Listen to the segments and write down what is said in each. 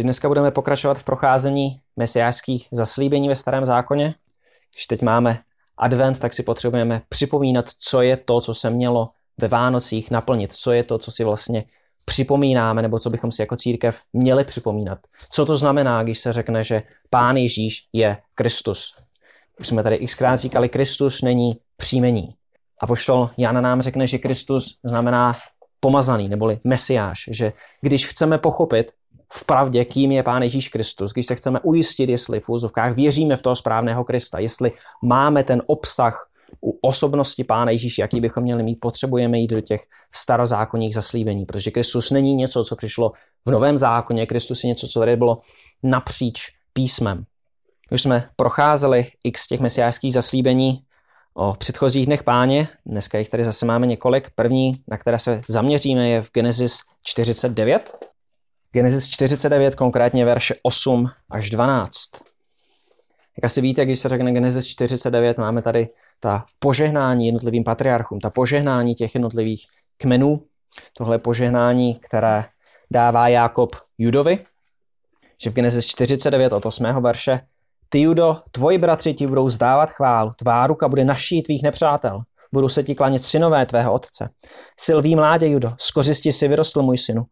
že dneska budeme pokračovat v procházení mesiářských zaslíbení ve starém zákoně. Když teď máme advent, tak si potřebujeme připomínat, co je to, co se mělo ve Vánocích naplnit, co je to, co si vlastně připomínáme, nebo co bychom si jako církev měli připomínat. Co to znamená, když se řekne, že Pán Ježíš je Kristus. Už jsme tady xkrát říkali, Kristus není příjmení. A poštol Jana nám řekne, že Kristus znamená pomazaný, neboli mesiáš, že když chceme pochopit v pravdě, kým je Pán Ježíš Kristus, když se chceme ujistit, jestli v úzovkách věříme v toho správného Krista, jestli máme ten obsah u osobnosti Pána Ježíše, jaký bychom měli mít, potřebujeme jít do těch starozákonních zaslíbení, protože Kristus není něco, co přišlo v Novém zákoně, Kristus je něco, co tady bylo napříč písmem. Už jsme procházeli x těch mesiářských zaslíbení o předchozích dnech páně, dneska jich tady zase máme několik. První, na které se zaměříme, je v Genesis 49. Genesis 49, konkrétně verše 8 až 12. Jak asi víte, když se řekne Genesis 49, máme tady ta požehnání jednotlivým patriarchům, ta požehnání těch jednotlivých kmenů, tohle požehnání, které dává Jákob Judovi, že v Genesis 49 od 8. verše ty, Judo, tvoji bratři ti budou zdávat chválu, tvá ruka bude naší tvých nepřátel. Budou se ti klanit synové tvého otce. Silví mládě, Judo, z kořisti si vyrostl můj synu.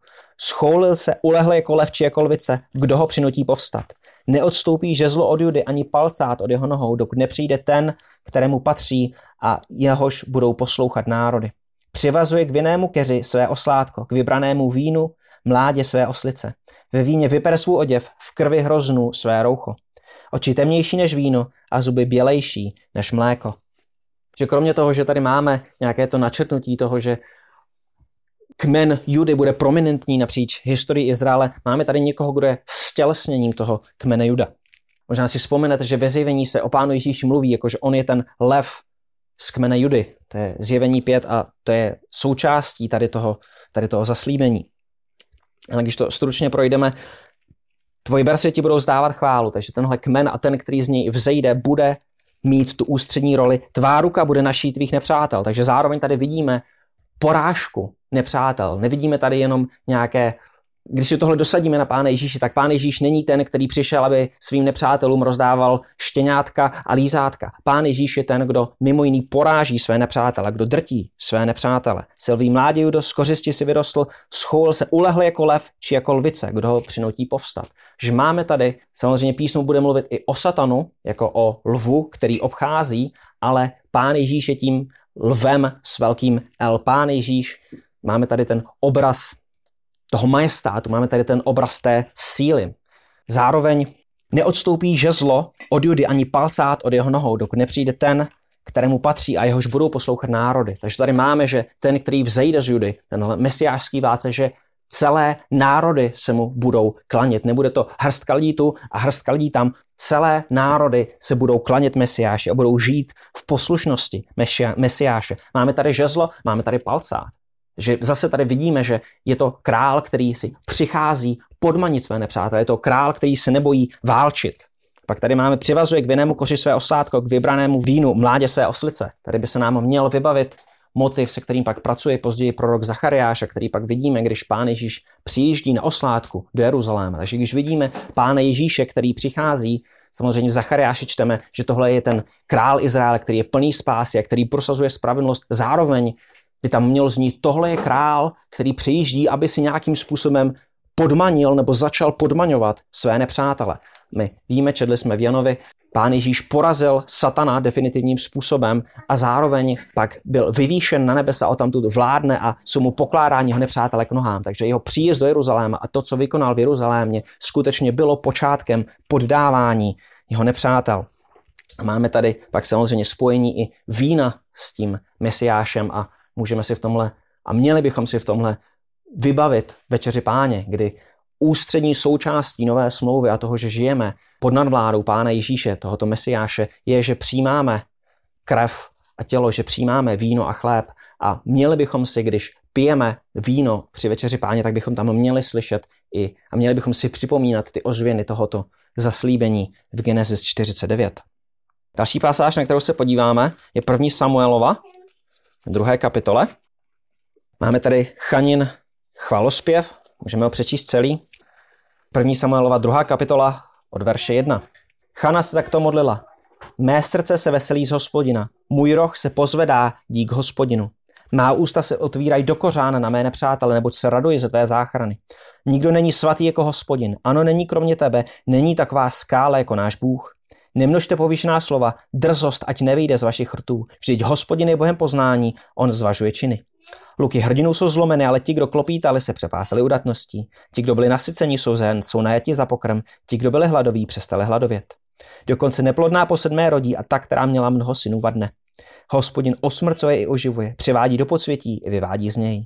Schoulil se, ulehl jako lev či jako lvice, kdo ho přinutí povstat. Neodstoupí žezlo od Judy ani palcát od jeho nohou, dokud nepřijde ten, kterému patří a jehož budou poslouchat národy. Přivazuje k vinnému keři své oslátko, k vybranému vínu mládě své oslice. Ve víně vypere svůj oděv, v krvi hroznu své roucho oči temnější než víno a zuby bělejší než mléko. Že kromě toho, že tady máme nějaké to načrtnutí toho, že kmen Judy bude prominentní napříč historii Izraele, máme tady někoho, kdo je stělesněním toho kmene Juda. Možná si vzpomenete, že ve zjevení se o pánu Ježíši mluví, jako že on je ten lev z kmene Judy. To je zjevení pět a to je součástí tady toho, tady toho zaslíbení. Ale když to stručně projdeme, Tvoji verse ti budou zdávat chválu, takže tenhle kmen a ten, který z něj vzejde, bude mít tu ústřední roli. Tvá ruka bude naší tvých nepřátel. Takže zároveň tady vidíme porážku nepřátel. Nevidíme tady jenom nějaké když si tohle dosadíme na Pána Ježíše, tak Pán Ježíš není ten, který přišel, aby svým nepřátelům rozdával štěňátka a lízátka. Pán Ježíš je ten, kdo mimo jiný poráží své nepřátele, kdo drtí své nepřátele. Silví mládí Judo z kořisti si vyrostl, schoul se, ulehl jako lev či jako lvice, kdo ho přinutí povstat. Že máme tady, samozřejmě písmo bude mluvit i o satanu, jako o lvu, který obchází, ale Pán Ježíš je tím lvem s velkým L. Pán Ježíš, máme tady ten obraz toho majestátu, máme tady ten obraz té síly. Zároveň neodstoupí žezlo od Judy ani palcát od jeho nohou, dokud nepřijde ten, kterému patří a jehož budou poslouchat národy. Takže tady máme, že ten, který vzejde z Judy, tenhle mesiářský vládce, že celé národy se mu budou klanět. Nebude to hrstka lidí tu a hrstka lidí tam. Celé národy se budou klanět Mesiáši a budou žít v poslušnosti Mesiáše. Máme tady žezlo, máme tady palcát. Že zase tady vidíme, že je to král, který si přichází podmanit své nepřátelé. Je to král, který se nebojí válčit. Pak tady máme přivazuje k vinnému koři své oslátko, k vybranému vínu mládě své oslice. Tady by se nám měl vybavit motiv, se kterým pak pracuje později prorok Zachariáš, a který pak vidíme, když pán Ježíš přijíždí na oslátku do Jeruzaléma. Takže když vidíme pána Ježíše, který přichází, samozřejmě v Zachariáši čteme, že tohle je ten král Izraele, který je plný spásy a který prosazuje spravedlnost. Zároveň by tam měl znít, tohle je král, který přijíždí, aby si nějakým způsobem podmanil nebo začal podmaňovat své nepřátele. My víme, četli jsme v Janovi, pán Ježíš porazil satana definitivním způsobem a zároveň pak byl vyvýšen na nebesa a tamtud vládne a jsou mu pokládání jeho nepřátele k nohám. Takže jeho příjezd do Jeruzaléma a to, co vykonal v Jeruzalémě, skutečně bylo počátkem poddávání jeho nepřátel. A máme tady pak samozřejmě spojení i vína s tím mesiášem a můžeme si v tomhle a měli bychom si v tomhle vybavit večeři páně, kdy ústřední součástí nové smlouvy a toho, že žijeme pod nadvládou Pána Ježíše, tohoto Mesiáše, je, že přijímáme krev a tělo, že přijímáme víno a chléb a měli bychom si, když pijeme víno při večeři páně, tak bychom tam měli slyšet i a měli bychom si připomínat ty ozvěny tohoto zaslíbení v Genesis 49. Další pasáž, na kterou se podíváme, je první Samuelova, druhé kapitole. Máme tady Chanin chvalospěv, můžeme ho přečíst celý. První Samuelova druhá kapitola od verše 1. Chana se takto modlila. Mé srdce se veselí z hospodina, můj roh se pozvedá dík hospodinu. Má ústa se otvírají do kořána na mé nepřátele, neboť se raduji ze tvé záchrany. Nikdo není svatý jako hospodin. Ano, není kromě tebe, není taková skála jako náš Bůh. Nemnožte povyšená slova, drzost, ať nevyjde z vašich rtů. Vždyť hospodin je Bohem poznání, on zvažuje činy. Luky hrdinů jsou zlomeny, ale ti, kdo klopítali, se přepásali udatností. Ti, kdo byli nasyceni, jsou zen, jsou najati za pokrm. Ti, kdo byli hladoví, přestali hladovět. Dokonce neplodná po sedmé rodí a ta, která měla mnoho synů, vadne. Hospodin osmrcuje i oživuje, přivádí do podsvětí i vyvádí z něj.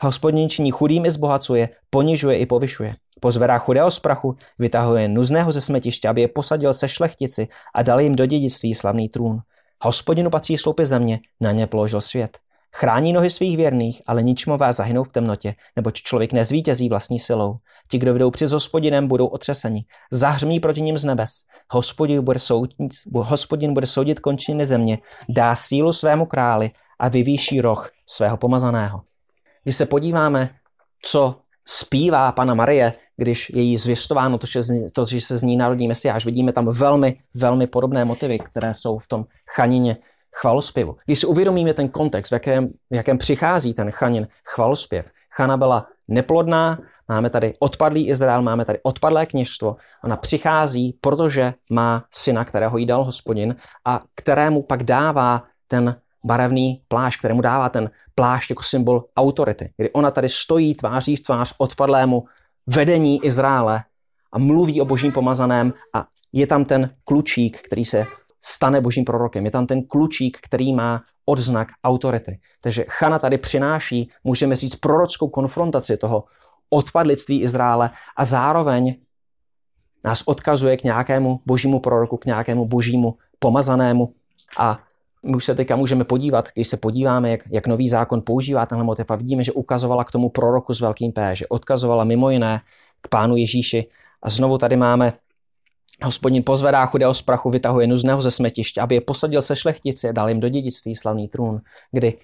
Hospodin činí chudým zbohacuje, ponižuje i povyšuje. Pozvedá chudého z prachu, vytahuje nuzného ze smetiště, aby je posadil se šlechtici a dal jim do dědictví slavný trůn. Hospodinu patří sloupy země, na ně položil svět. Chrání nohy svých věrných, ale ničmové zahynou v temnotě, neboť člověk nezvítězí vlastní silou. Ti, kdo jdou při hospodinem, budou otřeseni. Zahřmí proti ním z nebes. Hospodin bude, soudit, hospodin bude soudit končiny země, dá sílu svému králi a vyvýší roh svého pomazaného. Když se podíváme, co zpívá Pana Marie, když je jí zvěstováno to, že, to, že se z ní narodí Mesiáš, vidíme tam velmi, velmi podobné motivy, které jsou v tom chanině chvalospěvu. Když si uvědomíme ten kontext, v jakém, v jakém přichází ten chanin chvalospěv, Chana byla neplodná, máme tady odpadlý Izrael, máme tady odpadlé kněžstvo. Ona přichází, protože má syna, kterého jí dal hospodin a kterému pak dává ten barevný plášť, kterému dává ten plášť jako symbol autority. Kdy ona tady stojí tváří v tvář odpadlému vedení Izraele a mluví o božím pomazaném a je tam ten klučík, který se stane božím prorokem. Je tam ten klučík, který má odznak autority. Takže Chana tady přináší, můžeme říct, prorockou konfrontaci toho odpadlictví Izraele a zároveň nás odkazuje k nějakému božímu proroku, k nějakému božímu pomazanému. A my už se teďka můžeme podívat, když se podíváme, jak, jak nový zákon používá tenhle motiv a vidíme, že ukazovala k tomu proroku s velkým P, že odkazovala mimo jiné k pánu Ježíši. A znovu tady máme Hospodin pozvedá chudého z prachu, vytahuje nuzného ze smetiště, aby je posadil se šlechtici a dal jim do dědictví slavný trůn, kdy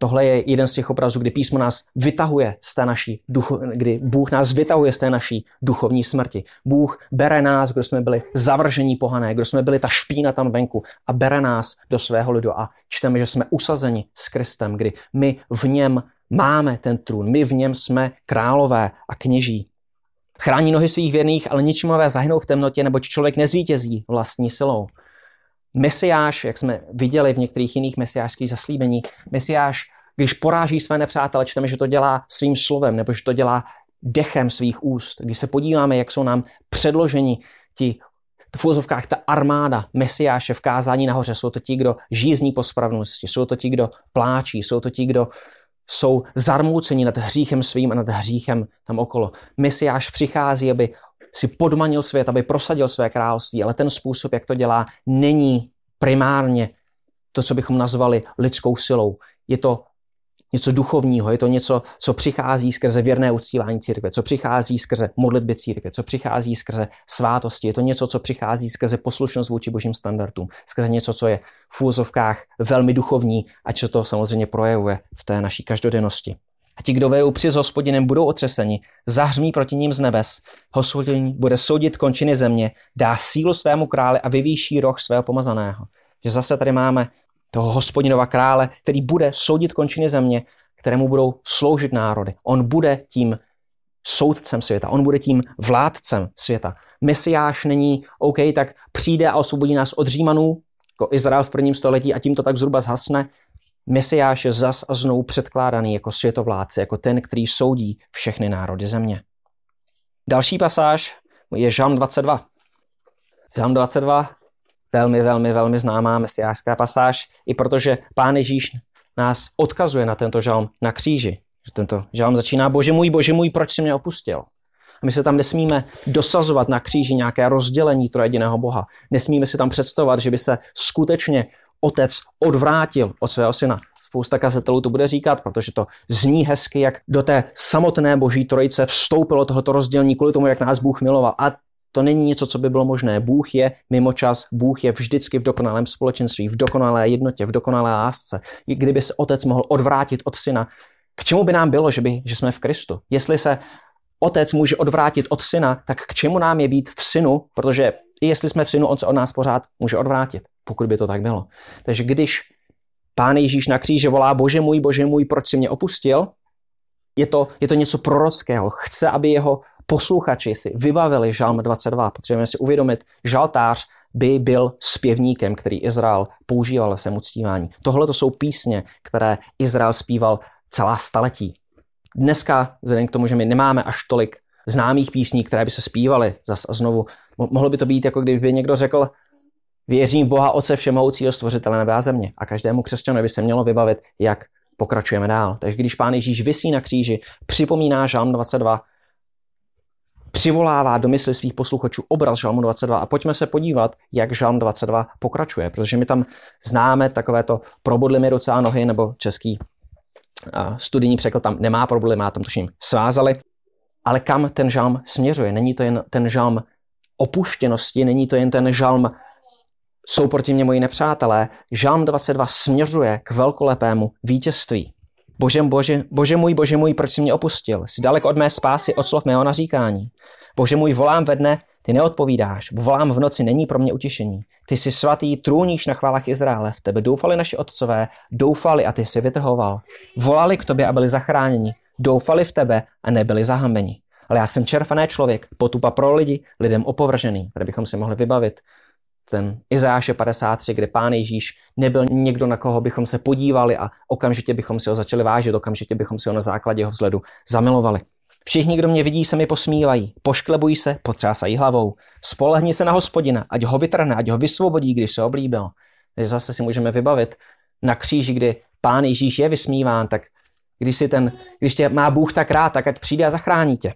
Tohle je jeden z těch obrazů, kdy písmo nás vytahuje z té naší ducho, kdy Bůh nás vytahuje z té naší duchovní smrti. Bůh bere nás, kdo jsme byli zavržení pohané, kdo jsme byli ta špína tam venku a bere nás do svého lidu a čteme, že jsme usazeni s Kristem, kdy my v něm máme ten trůn, my v něm jsme králové a kněží. Chrání nohy svých věrných, ale ničimové zahynou v temnotě, neboť člověk nezvítězí vlastní silou. Mesiáš, jak jsme viděli v některých jiných mesiářských zaslíbení, Mesiáš, když poráží své nepřátele, čteme, že to dělá svým slovem, nebo že to dělá dechem svých úst. Když se podíváme, jak jsou nám předloženi ti v úzovkách ta armáda Mesiáše v kázání nahoře, jsou to ti, kdo žízní po spravnosti, jsou to ti, kdo pláčí, jsou to ti, kdo jsou zarmouceni nad hříchem svým a nad hříchem tam okolo. Mesiáš přichází, aby si podmanil svět, aby prosadil své království, ale ten způsob, jak to dělá, není primárně to, co bychom nazvali lidskou silou. Je to něco duchovního, je to něco, co přichází skrze věrné uctívání církve, co přichází skrze modlitby církve, co přichází skrze svátosti, je to něco, co přichází skrze poslušnost vůči božím standardům, skrze něco, co je v úzovkách velmi duchovní a co to samozřejmě projevuje v té naší každodennosti. A ti, kdo vedou při s hospodinem, budou otřeseni, zahřmí proti ním z nebes. Hospodin bude soudit končiny země, dá sílu svému králi a vyvýší roh svého pomazaného. Že zase tady máme toho hospodinova krále, který bude soudit končiny země, kterému budou sloužit národy. On bude tím soudcem světa, on bude tím vládcem světa. Mesiáš není OK, tak přijde a osvobodí nás od Římanů, jako Izrael v prvním století a tím to tak zhruba zhasne. Mesiáš je zas a znovu předkládaný jako světovládce, jako ten, který soudí všechny národy země. Další pasáž je Žalm 22. Žalm 22 velmi, velmi, velmi známá mesiářská pasáž, i protože Pán Ježíš nás odkazuje na tento žalm na kříži. Tento žalm začíná, bože můj, bože můj, proč jsi mě opustil? A my se tam nesmíme dosazovat na kříži nějaké rozdělení trojediného Boha. Nesmíme si tam představovat, že by se skutečně otec odvrátil od svého syna. Spousta kazatelů to bude říkat, protože to zní hezky, jak do té samotné boží trojice vstoupilo tohoto rozdělení kvůli tomu, jak nás Bůh miloval. A to není něco, co by bylo možné. Bůh je mimo čas, Bůh je vždycky v dokonalém společenství, v dokonalé jednotě, v dokonalé lásce. I kdyby se otec mohl odvrátit od syna, k čemu by nám bylo, že, by, že jsme v Kristu? Jestli se otec může odvrátit od syna, tak k čemu nám je být v synu, protože i jestli jsme v synu, on se od nás pořád může odvrátit, pokud by to tak bylo. Takže když pán Ježíš na kříži volá, bože můj, bože můj, proč si mě opustil, je to, je to něco prorockého. Chce, aby jeho posluchači si vybavili Žalm 22. Potřebujeme si uvědomit, žaltář by byl zpěvníkem, který Izrael používal se uctívání. Tohle to jsou písně, které Izrael zpíval celá staletí. Dneska, vzhledem k tomu, že my nemáme až tolik známých písní, které by se zpívaly zas a znovu, mohlo by to být, jako kdyby někdo řekl, věřím v Boha Otce Všemohoucího Stvořitele nebe a země. A každému křesťanovi by se mělo vybavit, jak pokračujeme dál. Takže když Pán Ježíš vysí na kříži, připomíná Žalm 22, přivolává do mysli svých posluchačů obraz Žalmu 22 a pojďme se podívat, jak Žalm 22 pokračuje, protože my tam známe takovéto probodly mi ruce a nohy, nebo český studijní překlad tam nemá problém, má tam tuším svázali, ale kam ten žalm směřuje? Není to jen ten žalm opuštěnosti, není to jen ten žalm jsou proti mě moji nepřátelé. Žalm 22 směřuje k velkolepému vítězství. Bože, bože, bože můj, bože můj, proč jsi mě opustil? Jsi daleko od mé spásy, od slov mého naříkání. Bože můj, volám ve dne, ty neodpovídáš. Volám v noci, není pro mě utěšení. Ty jsi svatý, trůníš na chválách Izraele. V tebe doufali naši otcové, doufali a ty jsi vytrhoval. Volali k tobě a byli zachráněni. Doufali v tebe a nebyli zahambeni. Ale já jsem červený člověk, potupa pro lidi, lidem opovržený. Tady bychom si mohli vybavit ten Izáše 53, kde pán Ježíš nebyl někdo, na koho bychom se podívali a okamžitě bychom si ho začali vážit, okamžitě bychom si ho na základě jeho vzhledu zamilovali. Všichni, kdo mě vidí, se mi posmívají, pošklebují se, potřásají hlavou. Spolehni se na hospodina, ať ho vytrhne, ať ho vysvobodí, když se oblíbil. Takže zase si můžeme vybavit na kříži, kdy pán Ježíš je vysmíván, tak když, si ten, když tě má Bůh tak rád, tak ať přijde a zachrání tě.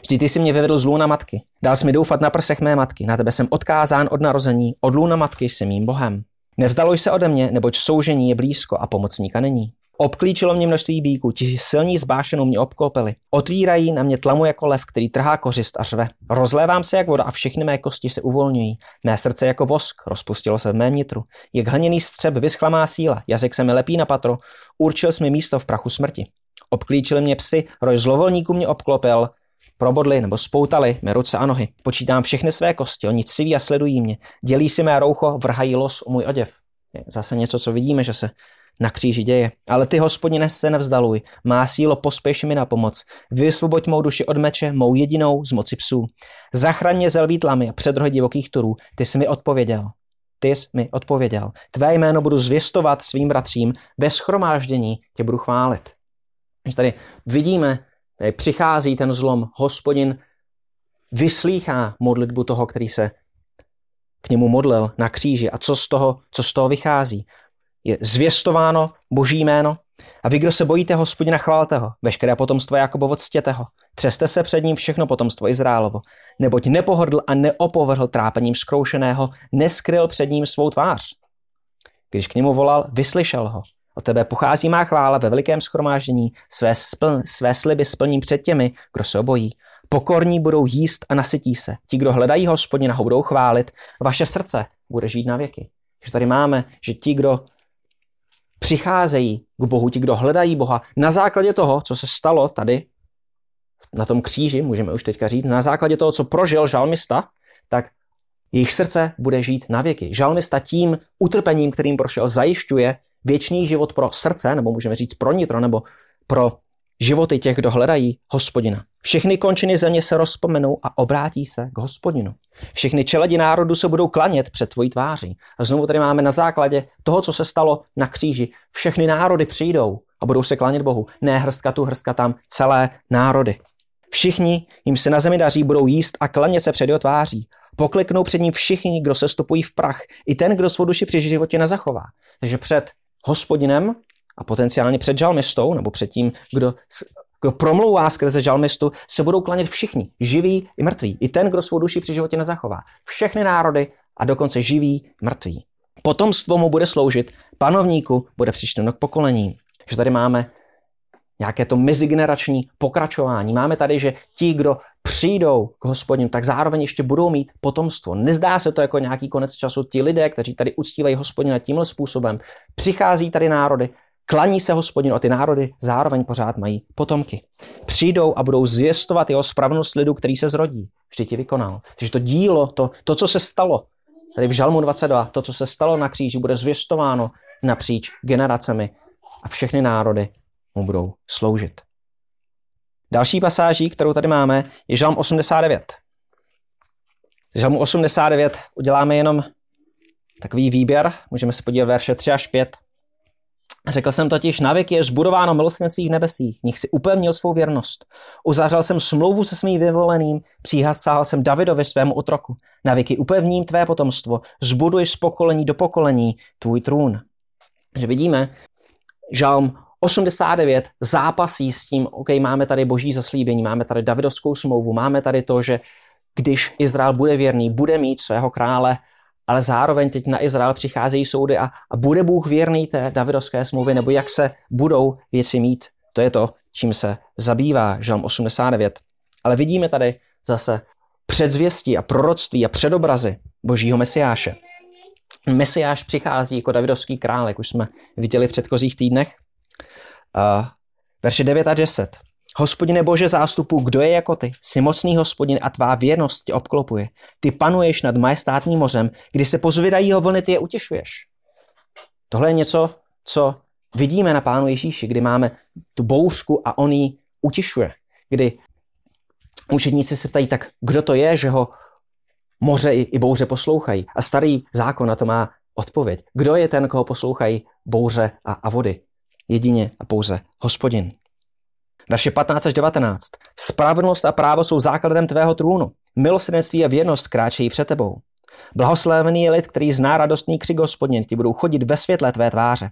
Vždy ty si mě vyvedl z lůna matky. Dal jsi mi doufat na prsech mé matky. Na tebe jsem odkázán od narození. Od lůna matky jsi mým bohem. Nevzdaloj se ode mě, neboť soužení je blízko a pomocníka není. Obklíčilo mě množství bíků, ti silní zbášenou mě obklopili. Otvírají na mě tlamu jako lev, který trhá kořist a řve. Rozlévám se jak voda a všechny mé kosti se uvolňují. Mé srdce jako vosk, rozpustilo se v mém nitru. Jak hliněný střep vyschla má síla, jazyk se mi lepí na patro, určil jsi mi místo v prachu smrti. Obklíčili mě psy, roj zlovolníků mě obklopil, probodli nebo spoutali mé ruce a nohy. Počítám všechny své kosti, oni civí a sledují mě. Dělí si mé roucho, vrhají los o můj oděv. Je zase něco, co vidíme, že se na kříži děje. Ale ty, hospodine, se nevzdaluj. Má sílo, pospěš mi na pomoc. Vysvoboď mou duši od meče, mou jedinou z moci psů. Zachraň mě ze lvítlami a předrohy divokých turů. Ty jsi mi odpověděl. Ty jsi mi odpověděl. Tvé jméno budu zvěstovat svým bratřím. Bez schromáždění tě budu chválit. Když tady vidíme, přichází ten zlom. Hospodin vyslýchá modlitbu toho, který se k němu modlil na kříži. A co z toho, co z toho vychází? je zvěstováno boží jméno. A vy, kdo se bojíte hospodina, chválte ho. Veškeré potomstvo Jakobovo ctěte ho. Třeste se před ním všechno potomstvo Izraelovo. Neboť nepohodl a neopovrhl trápením zkroušeného, neskryl před ním svou tvář. Když k němu volal, vyslyšel ho. O tebe pochází má chvála ve velikém schromáždění, své, spl, své sliby splním před těmi, kdo se obojí. Pokorní budou jíst a nasytí se. Ti, kdo hledají hospodina, ho budou chválit. Vaše srdce bude žít na věky. Že tady máme, že ti, kdo přicházejí k Bohu, ti, kdo hledají Boha, na základě toho, co se stalo tady na tom kříži, můžeme už teďka říct, na základě toho, co prožil žalmista, tak jejich srdce bude žít na věky. Žalmista tím utrpením, kterým prošel, zajišťuje věčný život pro srdce, nebo můžeme říct pro nitro, nebo pro životy těch, kdo hledají hospodina. Všechny končiny země se rozpomenou a obrátí se k hospodinu. Všechny čeledi národu se budou klanět před tvojí tváří. A znovu tady máme na základě toho, co se stalo na kříži. Všechny národy přijdou a budou se klanět Bohu. Ne hrstka tu, hrstka tam, celé národy. Všichni, jim se na zemi daří, budou jíst a klanět se před jeho tváří. Pokliknou před ním všichni, kdo se stopují v prach. I ten, kdo svou duši při životě nezachová. Takže před hospodinem a potenciálně před žalmistou, nebo před tím, kdo, kdo promlouvá skrze žalmistu, se budou klanět všichni, živí i mrtví. I ten, kdo svou duši při životě nezachová. Všechny národy a dokonce živí, mrtví. Potomstvo mu bude sloužit, panovníku bude přičteno k pokolením. Že tady máme nějaké to mezigenerační pokračování. Máme tady, že ti, kdo přijdou k hospodinu, tak zároveň ještě budou mít potomstvo. Nezdá se to jako nějaký konec času. Ti lidé, kteří tady uctívají hospodina tímhle způsobem, přichází tady národy, Klaní se hospodinu a ty národy zároveň pořád mají potomky. Přijdou a budou zvěstovat jeho spravedlnost lidu, který se zrodí. Vždyť ti vykonal. Takže to dílo, to, to, co se stalo, tady v Žalmu 22, to, co se stalo na kříži, bude zvěstováno napříč generacemi a všechny národy mu budou sloužit. Další pasáží, kterou tady máme, je Žalm 89. Z Žalmu 89 uděláme jenom takový výběr, můžeme se podívat verše 3 až 5. Řekl jsem totiž, na věky je zbudováno milosrdenství v nebesích, nich si upevnil svou věrnost. Uzavřel jsem smlouvu se svým vyvoleným, příhasal jsem Davidovi svému otroku. Na věky upevním tvé potomstvo, zbuduješ z pokolení do pokolení tvůj trůn. Že vidíme, žalm 89 zápasí s tím, OK, máme tady boží zaslíbení, máme tady Davidovskou smlouvu, máme tady to, že když Izrael bude věrný, bude mít svého krále, ale zároveň teď na Izrael přicházejí soudy a, a bude Bůh věrný té Davidovské smlouvy, nebo jak se budou věci mít. To je to, čím se zabývá Žalm 89. Ale vidíme tady zase předzvěstí a proroctví a předobrazy božího mesiáše. Mesiáš přichází jako davidovský král, jak už jsme viděli v předchozích týdnech. Verše 9 a 10. Hospodine Bože zástupu, kdo je jako ty? Jsi mocný hospodin a tvá věrnost tě obklopuje. Ty panuješ nad majestátním mořem, když se pozvědají jeho vlny, ty je utěšuješ. Tohle je něco, co vidíme na Pánu Ježíši, kdy máme tu bouřku a on ji utěšuje. Kdy učedníci se ptají, tak kdo to je, že ho moře i, bouře poslouchají. A starý zákon na to má odpověď. Kdo je ten, koho poslouchají bouře a, a vody? Jedině a pouze hospodin. Verše 15 až 19. Spravedlnost a právo jsou základem tvého trůnu. Milosrdenství a věrnost kráčejí před tebou. Blahoslavený je lid, který zná radostný křik hospodin, ti budou chodit ve světle tvé tváře.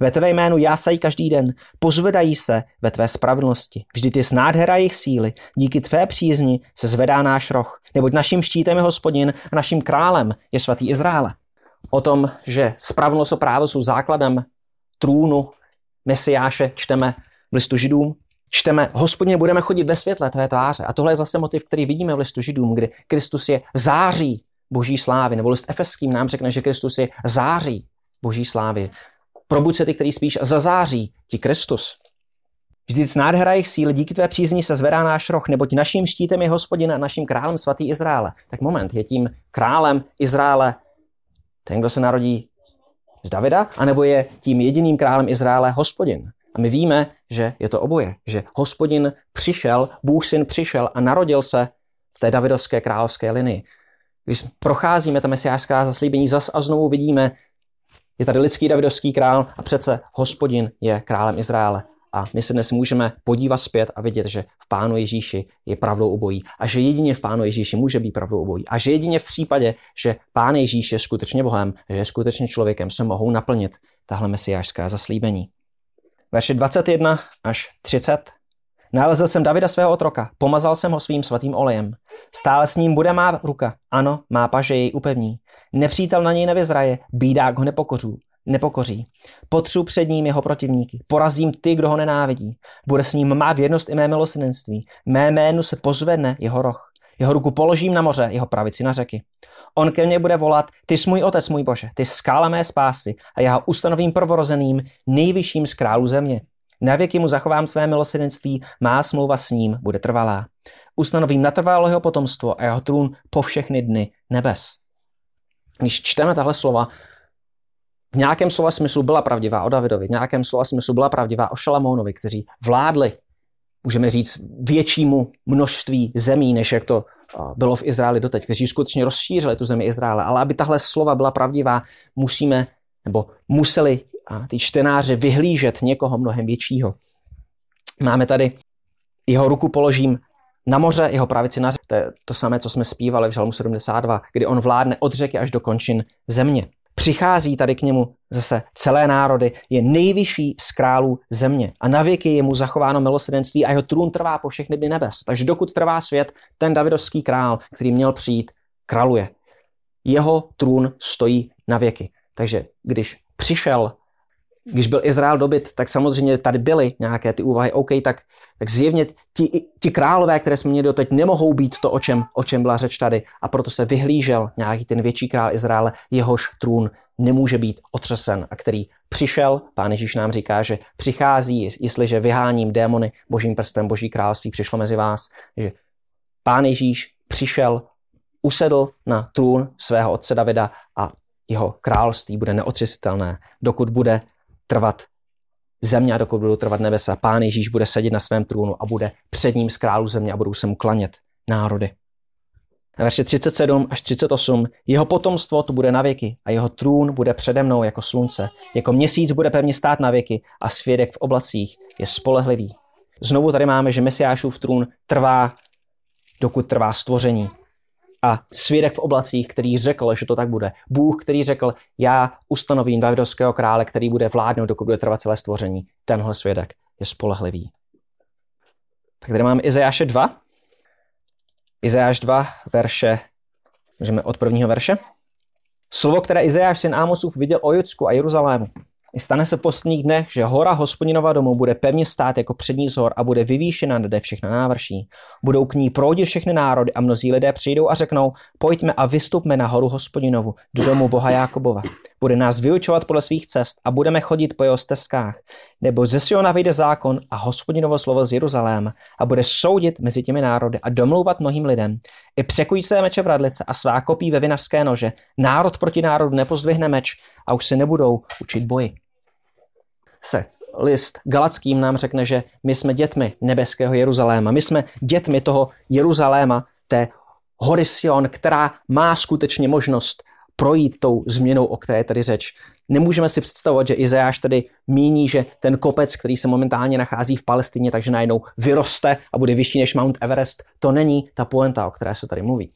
Ve tvé jménu jásají každý den, pozvedají se ve tvé spravedlnosti. Vždy ty nádhera jejich síly, díky tvé přízni se zvedá náš roh, neboť naším štítem je hospodin a naším králem je svatý Izraele. O tom, že spravedlnost a právo jsou základem trůnu Mesiáše, čteme v listu Židům čteme, hospodně budeme chodit ve světle tvé tváře. A tohle je zase motiv, který vidíme v listu Židům, kdy Kristus je září boží slávy, nebo list Efeským nám řekne, že Kristus je září boží slávy. Probuď se ty, který spíš zazáří ti Kristus. Vždyť z nádhera jejich síly díky tvé přízni se zvedá náš roh, neboť naším štítem je hospodin a naším králem svatý Izraele. Tak moment, je tím králem Izraele ten, kdo se narodí z Davida, anebo je tím jediným králem Izraele hospodin. A my víme, že je to oboje, že hospodin přišel, Bůh syn přišel a narodil se v té davidovské královské linii. Když procházíme ta mesiářská zaslíbení, zas a znovu vidíme, je tady lidský davidovský král a přece hospodin je králem Izraele. A my se dnes můžeme podívat zpět a vidět, že v Pánu Ježíši je pravdou obojí. A že jedině v Pánu Ježíši může být pravdou obojí. A že jedině v případě, že Pán Ježíš je skutečně Bohem, že je skutečně člověkem, se mohou naplnit tahle mesiářská zaslíbení. Verše 21 až 30. Nalezl jsem Davida svého otroka, pomazal jsem ho svým svatým olejem. Stále s ním bude má ruka, ano, má paže jej upevní. Nepřítel na něj nevyzraje, bídák ho nepokořů, nepokoří. Potřu před ním jeho protivníky, porazím ty, kdo ho nenávidí. Bude s ním má věrnost i mé milosrdenství. Mé jménu se pozvedne jeho roh. Jeho ruku položím na moře, jeho pravici na řeky. On ke mně bude volat, ty jsi můj otec, můj bože, ty skála mé spásy a já ho ustanovím prvorozeným, nejvyšším z králů země. Na věky mu zachovám své milosrdenství, má smlouva s ním bude trvalá. Ustanovím natrvalo jeho potomstvo a jeho trůn po všechny dny nebes. Když čteme tahle slova, v nějakém slova smyslu byla pravdivá o Davidovi, v nějakém slova smyslu byla pravdivá o Šalamounovi, kteří vládli můžeme říct, většímu množství zemí, než jak to bylo v Izraeli doteď, kteří skutečně rozšířili tu zemi Izraele. Ale aby tahle slova byla pravdivá, musíme, nebo museli ty čtenáři vyhlížet někoho mnohem většího. Máme tady, jeho ruku položím na moře, jeho pravici na To je to samé, co jsme zpívali v Žalmu 72, kdy on vládne od řeky až do končin země. Přichází tady k němu zase celé národy, je nejvyšší z králů země a na věky je mu zachováno milosrdenství a jeho trůn trvá po všechny dny nebes. Takže dokud trvá svět, ten davidovský král, který měl přijít, králuje. Jeho trůn stojí na věky. Takže když přišel když byl Izrael dobyt, tak samozřejmě tady byly nějaké ty úvahy, OK, tak, tak zjevně ti, ti králové, které jsme měli doteď, nemohou být to, o čem, o čem byla řeč tady. A proto se vyhlížel nějaký ten větší král Izraele, jehož trůn nemůže být otřesen a který přišel, pán Ježíš nám říká, že přichází, jestliže vyháním démony božím prstem, boží království přišlo mezi vás, že pán Ježíš přišel, usedl na trůn svého otce Davida a jeho království bude neotřesitelné, dokud bude trvat země a dokud budou trvat nebesa. Pán Ježíš bude sedět na svém trůnu a bude před ním z králu země a budou se mu klanět národy. Na verše 37 až 38. Jeho potomstvo tu bude na věky a jeho trůn bude přede mnou jako slunce. Jako měsíc bude pevně stát na věky a svědek v oblacích je spolehlivý. Znovu tady máme, že Mesiášův trůn trvá, dokud trvá stvoření a svědek v oblacích, který řekl, že to tak bude. Bůh, který řekl, já ustanovím Davidovského krále, který bude vládnout, dokud bude trvat celé stvoření. Tenhle svědek je spolehlivý. Tak tady máme Izajáše 2. Izajáš 2, verše, můžeme od prvního verše. Slovo, které Izajáš syn Ámosův viděl o Judsku a Jeruzalému. I stane se v posledních dnech, že hora hospodinova domu bude pevně stát jako přední z hor a bude vyvýšena nade všechna návrší. Budou k ní proudit všechny národy a mnozí lidé přijdou a řeknou, pojďme a vystupme na horu hospodinovu, do domu Boha Jákobova. Bude nás vyučovat podle svých cest a budeme chodit po jeho stezkách. Nebo ze Siona vyjde zákon a hospodinovo slovo z Jeruzaléma a bude soudit mezi těmi národy a domlouvat mnohým lidem. I překují své meče v radlice a svá kopí ve vinařské nože. Národ proti národu nepozdvihne meč a už se nebudou učit boji se list Galackým nám řekne, že my jsme dětmi nebeského Jeruzaléma. My jsme dětmi toho Jeruzaléma, té hory Sion, která má skutečně možnost projít tou změnou, o které je tady řeč. Nemůžeme si představovat, že Izajáš tedy míní, že ten kopec, který se momentálně nachází v Palestině, takže najednou vyroste a bude vyšší než Mount Everest. To není ta poenta, o které se tady mluví.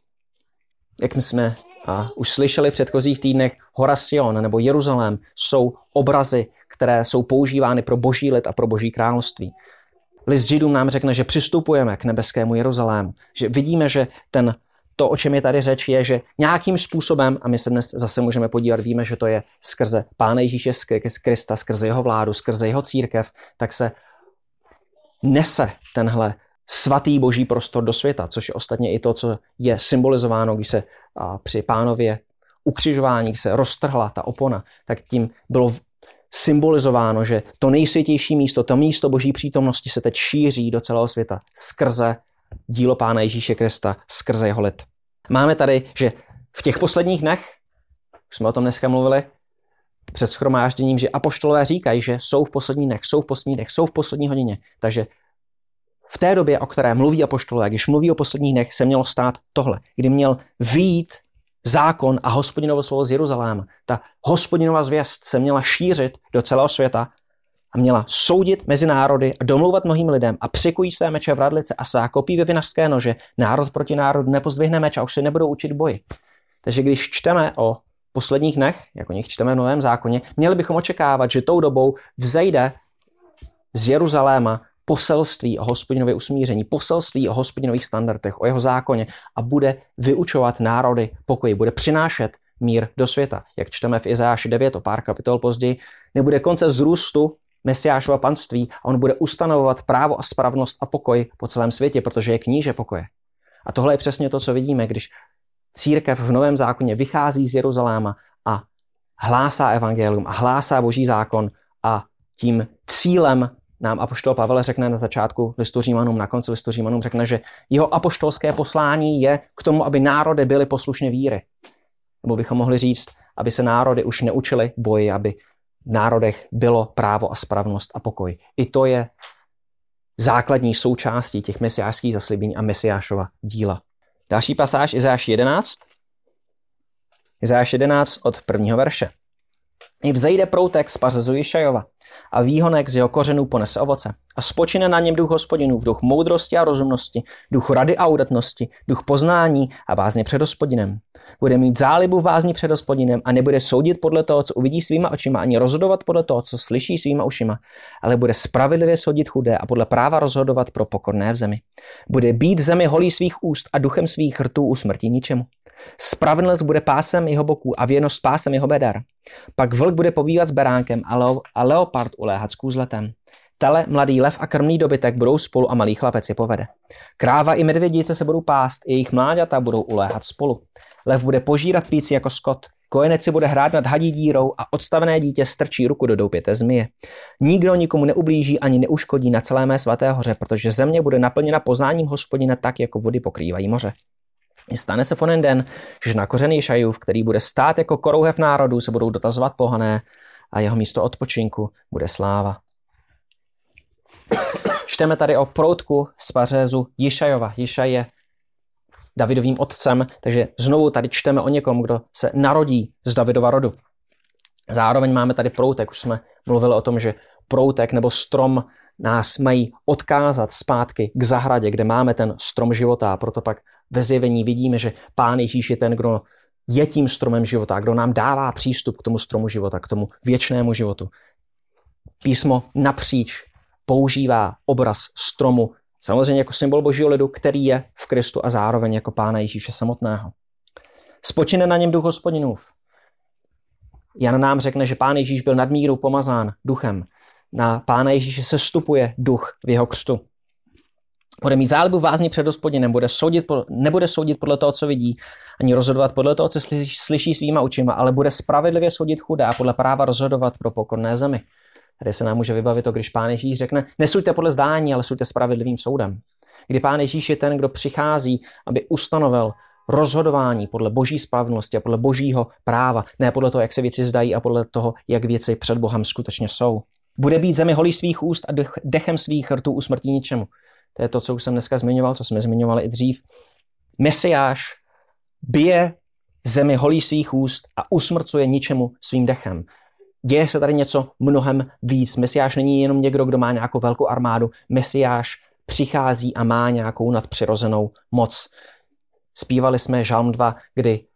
Jak my jsme a už slyšeli v předchozích týdnech, Hora Sion nebo Jeruzalém jsou obrazy, které jsou používány pro boží lid a pro boží království. List Židům nám řekne, že přistupujeme k nebeskému Jeruzalému, že vidíme, že ten, to, o čem je tady řeč, je, že nějakým způsobem, a my se dnes zase můžeme podívat, víme, že to je skrze Pána Ježíše Krista, skrze jeho vládu, skrze jeho církev, tak se nese tenhle svatý boží prostor do světa, což je ostatně i to, co je symbolizováno, když se při pánově ukřižování, se roztrhla ta opona, tak tím bylo symbolizováno, že to nejsvětější místo, to místo boží přítomnosti se teď šíří do celého světa skrze dílo Pána Ježíše Krista, skrze jeho lid. Máme tady, že v těch posledních dnech, už jsme o tom dneska mluvili, před schromážděním, že apoštolové říkají, že jsou v posledních dnech, jsou v posledních dnech, jsou v poslední hodině. Takže v té době, o které mluví apoštolové, když mluví o posledních dnech, se mělo stát tohle, kdy měl výjít zákon a hospodinovo slovo z Jeruzaléma. Ta hospodinová zvěst se měla šířit do celého světa a měla soudit mezi národy a domlouvat mnohým lidem a přikují své meče v radlice a svá kopí ve vinařské nože. Národ proti národu nepozdvihne meč a už se nebudou učit boji. Takže když čteme o posledních dnech, jako nich čteme v Novém zákoně, měli bychom očekávat, že tou dobou vzejde z Jeruzaléma poselství o hospodinově usmíření, poselství o hospodinových standardech, o jeho zákoně a bude vyučovat národy pokoji, bude přinášet mír do světa. Jak čteme v Izáši 9, o pár kapitol později, nebude konce vzrůstu Mesiášova panství a on bude ustanovovat právo a spravnost a pokoj po celém světě, protože je kníže pokoje. A tohle je přesně to, co vidíme, když církev v Novém zákoně vychází z Jeruzaléma a hlásá evangelium a hlásá boží zákon a tím cílem nám apoštol Pavel řekne na začátku listu Římanům, na konci listu Římanům řekne, že jeho apoštolské poslání je k tomu, aby národy byly poslušné víry. Nebo bychom mohli říct, aby se národy už neučily boji, aby v národech bylo právo a spravnost a pokoj. I to je základní součástí těch mesiářských zaslíbení a mesiášova díla. Další pasáž Izáš 11. Izáš 11 od prvního verše. I vzejde proutek z pařezu Jišajova a výhonek z jeho kořenů ponese ovoce. A spočine na něm duch v duch moudrosti a rozumnosti, duch rady a udatnosti, duch poznání a vázně před hospodinem. Bude mít zálibu v vázni před hospodinem a nebude soudit podle toho, co uvidí svýma očima, ani rozhodovat podle toho, co slyší svýma ušima, ale bude spravedlivě soudit chudé a podle práva rozhodovat pro pokorné v zemi. Bude být zemi holí svých úst a duchem svých rtů usmrtí ničemu Spravedlnost bude pásem jeho boků a věrnost pásem jeho beder. Pak vlk bude pobývat s beránkem a, leo, a leopard uléhat s kůzletem. Tele, mladý lev a krmný dobytek budou spolu a malý chlapec je povede. Kráva i medvědice se budou pást, jejich mláďata budou uléhat spolu. Lev bude požírat píci jako skot. Kojenec si bude hrát nad hadí dírou a odstavené dítě strčí ruku do doupěte zmije. Nikdo nikomu neublíží ani neuškodí na celé mé svaté hoře, protože země bude naplněna poznáním hospodina tak, jako vody pokrývají moře. Stane se fonen den, že na kořený šajův, který bude stát jako korouhev národů, se budou dotazovat pohané a jeho místo odpočinku bude sláva. Čteme tady o proutku z pařézu Jišajova. Jišaj je Davidovým otcem, takže znovu tady čteme o někom, kdo se narodí z Davidova rodu. Zároveň máme tady proutek, už jsme mluvili o tom, že proutek nebo strom nás mají odkázat zpátky k zahradě, kde máme ten strom života a proto pak ve zjevení vidíme, že Pán Ježíš je ten, kdo je tím stromem života, kdo nám dává přístup k tomu stromu života, k tomu věčnému životu. Písmo napříč používá obraz stromu samozřejmě jako symbol božího lidu, který je v Kristu a zároveň jako Pána Ježíše samotného. Spočine na něm duch hospodinův. Jan nám řekne, že Pán Ježíš byl nadmíru pomazán duchem. Na Pána Ježíše se stupuje duch v jeho křtu. Bude mít zálibu vázně před hospodinem, bude soudit, nebude soudit podle toho, co vidí, ani rozhodovat podle toho, co slyší svýma očima, ale bude spravedlivě soudit chudé a podle práva rozhodovat pro pokorné zemi. Tady se nám může vybavit to, když Pán Ježíš řekne, nesuďte podle zdání, ale suďte spravedlivým soudem. Kdy Pán Ježíš je ten, kdo přichází, aby ustanovil rozhodování podle boží spravedlnosti a podle božího práva, ne podle toho, jak se věci zdají a podle toho, jak věci před Bohem skutečně jsou. Bude být zemi holí svých úst a dechem svých rtů usmrtí ničemu. To je to, co už jsem dneska zmiňoval, co jsme zmiňovali i dřív. Mesiáš bije zemi holí svých úst a usmrcuje ničemu svým dechem. Děje se tady něco mnohem víc. Mesiáš není jenom někdo, kdo má nějakou velkou armádu. Mesiáš přichází a má nějakou nadpřirozenou moc. Zpívali jsme Žalm 2, kdy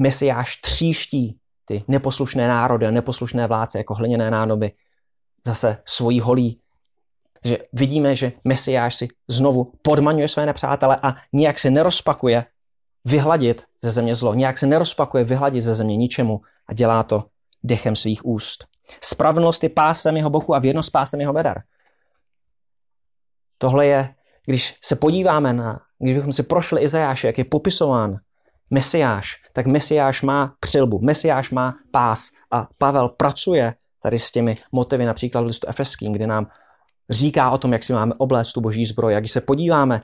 Mesiáš tříští ty neposlušné národy a neposlušné vládce jako hliněné nádoby zase svojí holí. Takže vidíme, že Mesiáš si znovu podmaňuje své nepřátele a nijak se nerozpakuje vyhladit ze země zlo. Nijak se nerozpakuje vyhladit ze země ničemu a dělá to dechem svých úst. Spravedlnost je pásem jeho boku a věrnost pásem jeho beder. Tohle je, když se podíváme na, když bychom si prošli Izajáše, jak je popisován Mesiáš, tak Mesiáš má přilbu, Mesiáš má pás a Pavel pracuje tady s těmi motivy, například v listu Efeským, kde nám říká o tom, jak si máme obléct tu boží zbroj. A když se podíváme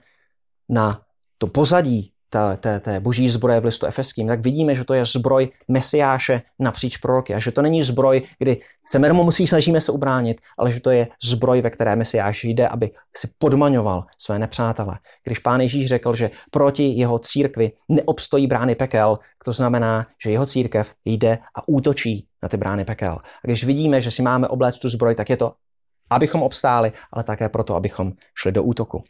na to pozadí té, té, té boží zbroje v listu efeským, tak vidíme, že to je zbroj Mesiáše napříč proroky a že to není zbroj, kdy se mermomocí snažíme se ubránit, ale že to je zbroj, ve které Mesiáš jde, aby si podmaňoval své nepřátele. Když pán Ježíš řekl, že proti jeho církvi neobstojí brány pekel, to znamená, že jeho církev jde a útočí na ty brány pekel. A když vidíme, že si máme obléct tu zbroj, tak je to, abychom obstáli, ale také proto, abychom šli do útoku.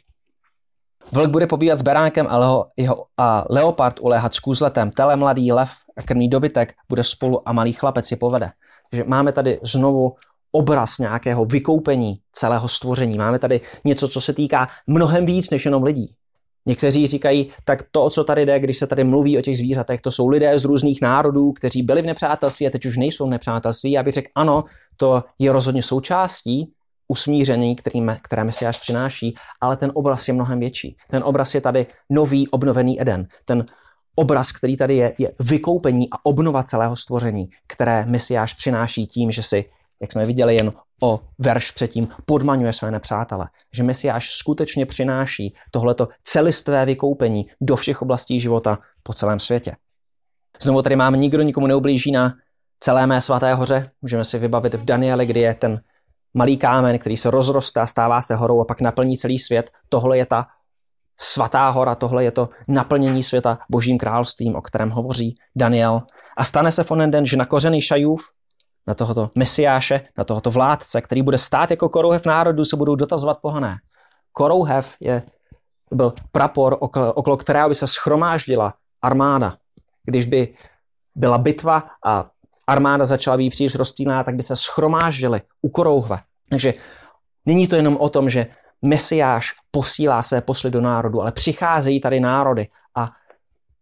Vlk bude pobívat s beránkem a, leho, jeho, a leopard uléhat s kůzletem. Tele mladý lev a krmný dobytek bude spolu a malý chlapec je povede. Takže máme tady znovu obraz nějakého vykoupení celého stvoření. Máme tady něco, co se týká mnohem víc než jenom lidí. Někteří říkají, tak to, o co tady jde, když se tady mluví o těch zvířatech, to jsou lidé z různých národů, kteří byli v nepřátelství a teď už nejsou v nepřátelství. Já bych řekl, ano, to je rozhodně součástí usmíření, který, které Mesiáš přináší, ale ten obraz je mnohem větší. Ten obraz je tady nový, obnovený Eden. Ten obraz, který tady je, je vykoupení a obnova celého stvoření, které Mesiáš přináší tím, že si, jak jsme viděli jen o verš předtím, podmaňuje své nepřátele. Že Mesiáš skutečně přináší tohleto celistvé vykoupení do všech oblastí života po celém světě. Znovu tady máme nikdo nikomu neublíží na celé mé svaté hoře. Můžeme si vybavit v Danieli, kdy je ten malý kámen, který se rozroste a stává se horou a pak naplní celý svět. Tohle je ta svatá hora, tohle je to naplnění světa božím královstvím, o kterém hovoří Daniel. A stane se v den, že na kořeny šajův, na tohoto mesiáše, na tohoto vládce, který bude stát jako korouhev národů, se budou dotazovat pohané. Korouhev je, byl prapor, okolo, okolo kterého by se schromáždila armáda. Když by byla bitva a armáda začala být příliš rozptýlená, tak by se schromáždili u korouhve. Takže není to jenom o tom, že Mesiáš posílá své posly do národu, ale přicházejí tady národy a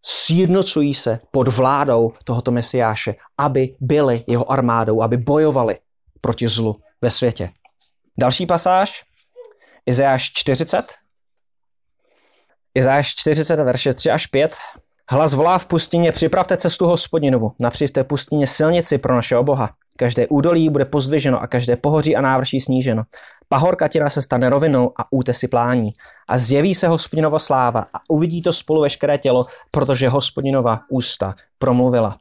sjednocují se pod vládou tohoto mesiáše, aby byli jeho armádou, aby bojovali proti zlu ve světě. Další pasáž, Izajáš 40. Izajáš 40, verše 3 až 5. Hlas volá v pustině, připravte cestu hospodinovu, napřivte pustině silnici pro našeho Boha. Každé údolí bude pozdviženo a každé pohoří a návrší sníženo. Pahorkatina se stane rovinou a útesy plání. A zjeví se hospodinova sláva a uvidí to spolu veškeré tělo, protože hospodinova ústa promluvila.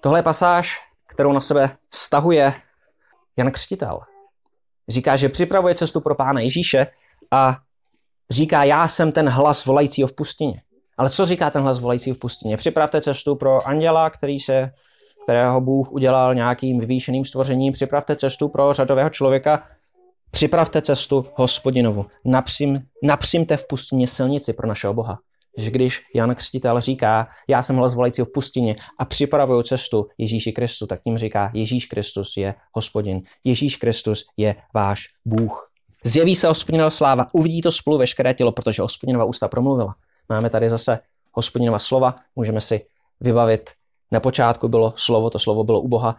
Tohle je pasáž, kterou na sebe vztahuje Jan Křtitel. Říká, že připravuje cestu pro pána Ježíše a říká, já jsem ten hlas volajícího v pustině. Ale co říká ten hlas volající v pustině? Připravte cestu pro anděla, který se, kterého Bůh udělal nějakým vyvýšeným stvořením. Připravte cestu pro řadového člověka. Připravte cestu hospodinovu. Napřím, napřímte v pustině silnici pro našeho Boha. Že když Jan Křtitel říká, já jsem hlas volajícího v pustině a připravuju cestu Ježíši Kristu, tak tím říká, Ježíš Kristus je hospodin. Ježíš Kristus je váš Bůh. Zjeví se hospodinova sláva, uvidí to spolu veškeré tělo, protože hospodinova ústa promluvila. Máme tady zase hospodinova slova, můžeme si vybavit, na počátku bylo slovo, to slovo bylo u Boha.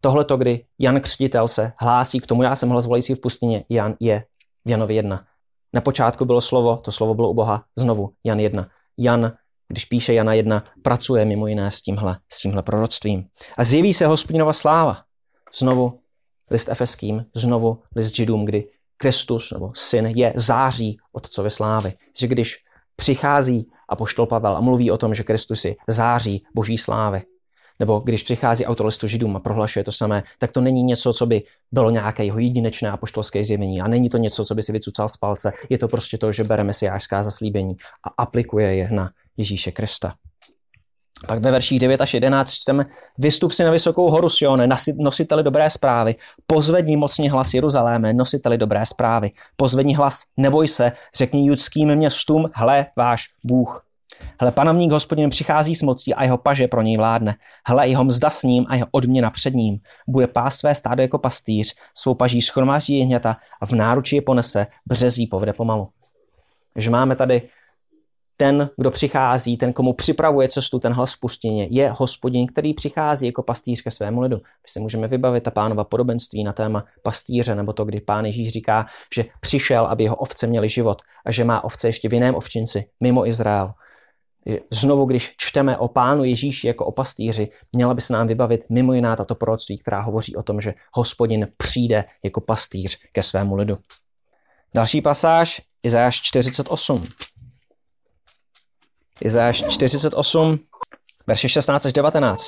Tohle to, kdy Jan Křtitel se hlásí k tomu, já jsem hlas volající v pustině, Jan je v Janovi 1. Na počátku bylo slovo, to slovo bylo u Boha, znovu Jan 1. Jan, když píše Jana 1, pracuje mimo jiné s tímhle, s tímhle proroctvím. A zjeví se hospodinova sláva. Znovu list efeským, znovu list židům, kdy Kristus nebo syn je září otcovy slávy. Že když přichází a poštol Pavel a mluví o tom, že Kristus je září boží slávy, nebo když přichází autolistu židům a prohlašuje to samé, tak to není něco, co by bylo nějaké jeho jedinečné apoštolské zjevení. A není to něco, co by si vycucal z palce. Je to prostě to, že bere mesiářská zaslíbení a aplikuje je na Ježíše Krista. Pak ve verších 9 až 11 čteme, vystup si na vysokou horu Sione, nositeli dobré zprávy, pozvedni mocně hlas Jeruzaléme, nositeli dobré zprávy, pozvedni hlas, neboj se, řekni judským městům, hle váš Bůh. Hle, panovník hospodin přichází s mocí a jeho paže pro něj vládne. Hle, jeho mzda s ním a jeho odměna před ním. Bude pás své stádo jako pastýř, svou paží schromáždí jehněta a v náruči je ponese, březí povede pomalu. Takže máme tady ten, kdo přichází, ten, komu připravuje cestu, ten hlas v pustině, je hospodin, který přichází jako pastýř ke svému lidu. My si můžeme vybavit ta pánova podobenství na téma pastýře, nebo to, kdy pán Ježíš říká, že přišel, aby jeho ovce měly život a že má ovce ještě v jiném ovčinci, mimo Izrael. Znovu, když čteme o pánu Ježíši jako o pastýři, měla by se nám vybavit mimo jiná tato proroctví, která hovoří o tom, že hospodin přijde jako pastýř ke svému lidu. Další pasáž, Izajáš 48. Izajáš 48, verše 16 až 19.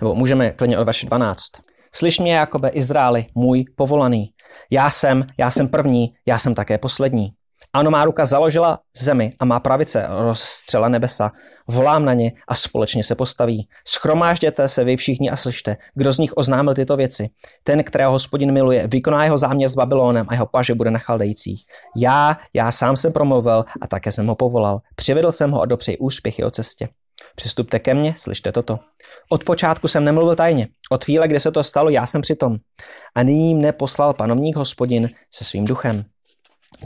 Nebo můžeme klidně od verše 12. Slyš mě, Jakobe, Izraeli, můj povolaný. Já jsem, já jsem první, já jsem také poslední. Ano, má ruka založila zemi a má pravice rozstřela nebesa. Volám na ně a společně se postaví. Schromážděte se vy všichni a slyšte, kdo z nich oznámil tyto věci. Ten, kterého hospodin miluje, vykoná jeho záměr s Babylónem a jeho paže bude na chaldejcích. Já, já sám jsem promluvil a také jsem ho povolal. Přivedl jsem ho a dopřeji úspěchy o cestě. Přistupte ke mně, slyšte toto. Od počátku jsem nemluvil tajně. Od chvíle, kdy se to stalo, já jsem přitom. A nyní mne poslal panovník hospodin se svým duchem.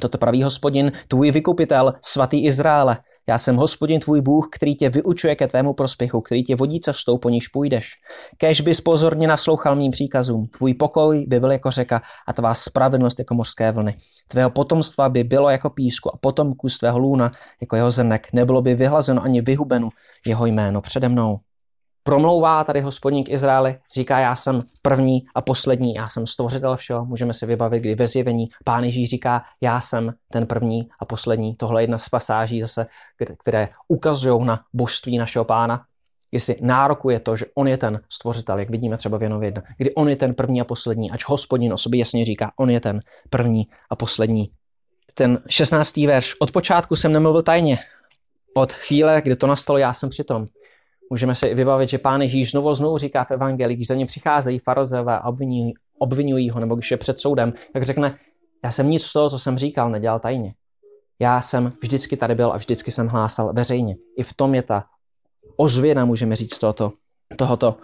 Toto praví hospodin, tvůj vykupitel, svatý Izraele. Já jsem hospodin tvůj Bůh, který tě vyučuje ke tvému prospěchu, který tě vodí cestou, po níž půjdeš. Kež bys pozorně naslouchal mým příkazům. Tvůj pokoj by byl jako řeka a tvá spravedlnost jako mořské vlny. Tvého potomstva by bylo jako písku a potomků z tvého lůna jako jeho zrnek. Nebylo by vyhlazeno ani vyhubeno jeho jméno přede mnou promlouvá tady hospodník Izraeli, říká, já jsem první a poslední, já jsem stvořitel všeho, můžeme si vybavit, kdy ve zjevení pán Ježíš říká, já jsem ten první a poslední. Tohle je jedna z pasáží zase, které ukazují na božství našeho pána, si nárokuje to, že on je ten stvořitel, jak vidíme třeba v Janově 1, kdy on je ten první a poslední, ač hospodin o sobě jasně říká, on je ten první a poslední. Ten 16. verš. Od počátku jsem nemluvil tajně. Od chvíle, kdy to nastalo, já jsem přitom. Můžeme si vybavit, že pán Ježíš znovu znovu říká v evangelii, když za ním přicházejí farozové a obvinují, obvinují ho, nebo když je před soudem, tak řekne, já jsem nic z toho, co jsem říkal, nedělal tajně. Já jsem vždycky tady byl a vždycky jsem hlásal veřejně. I v tom je ta ozvěna, můžeme říct, tohoto, tohoto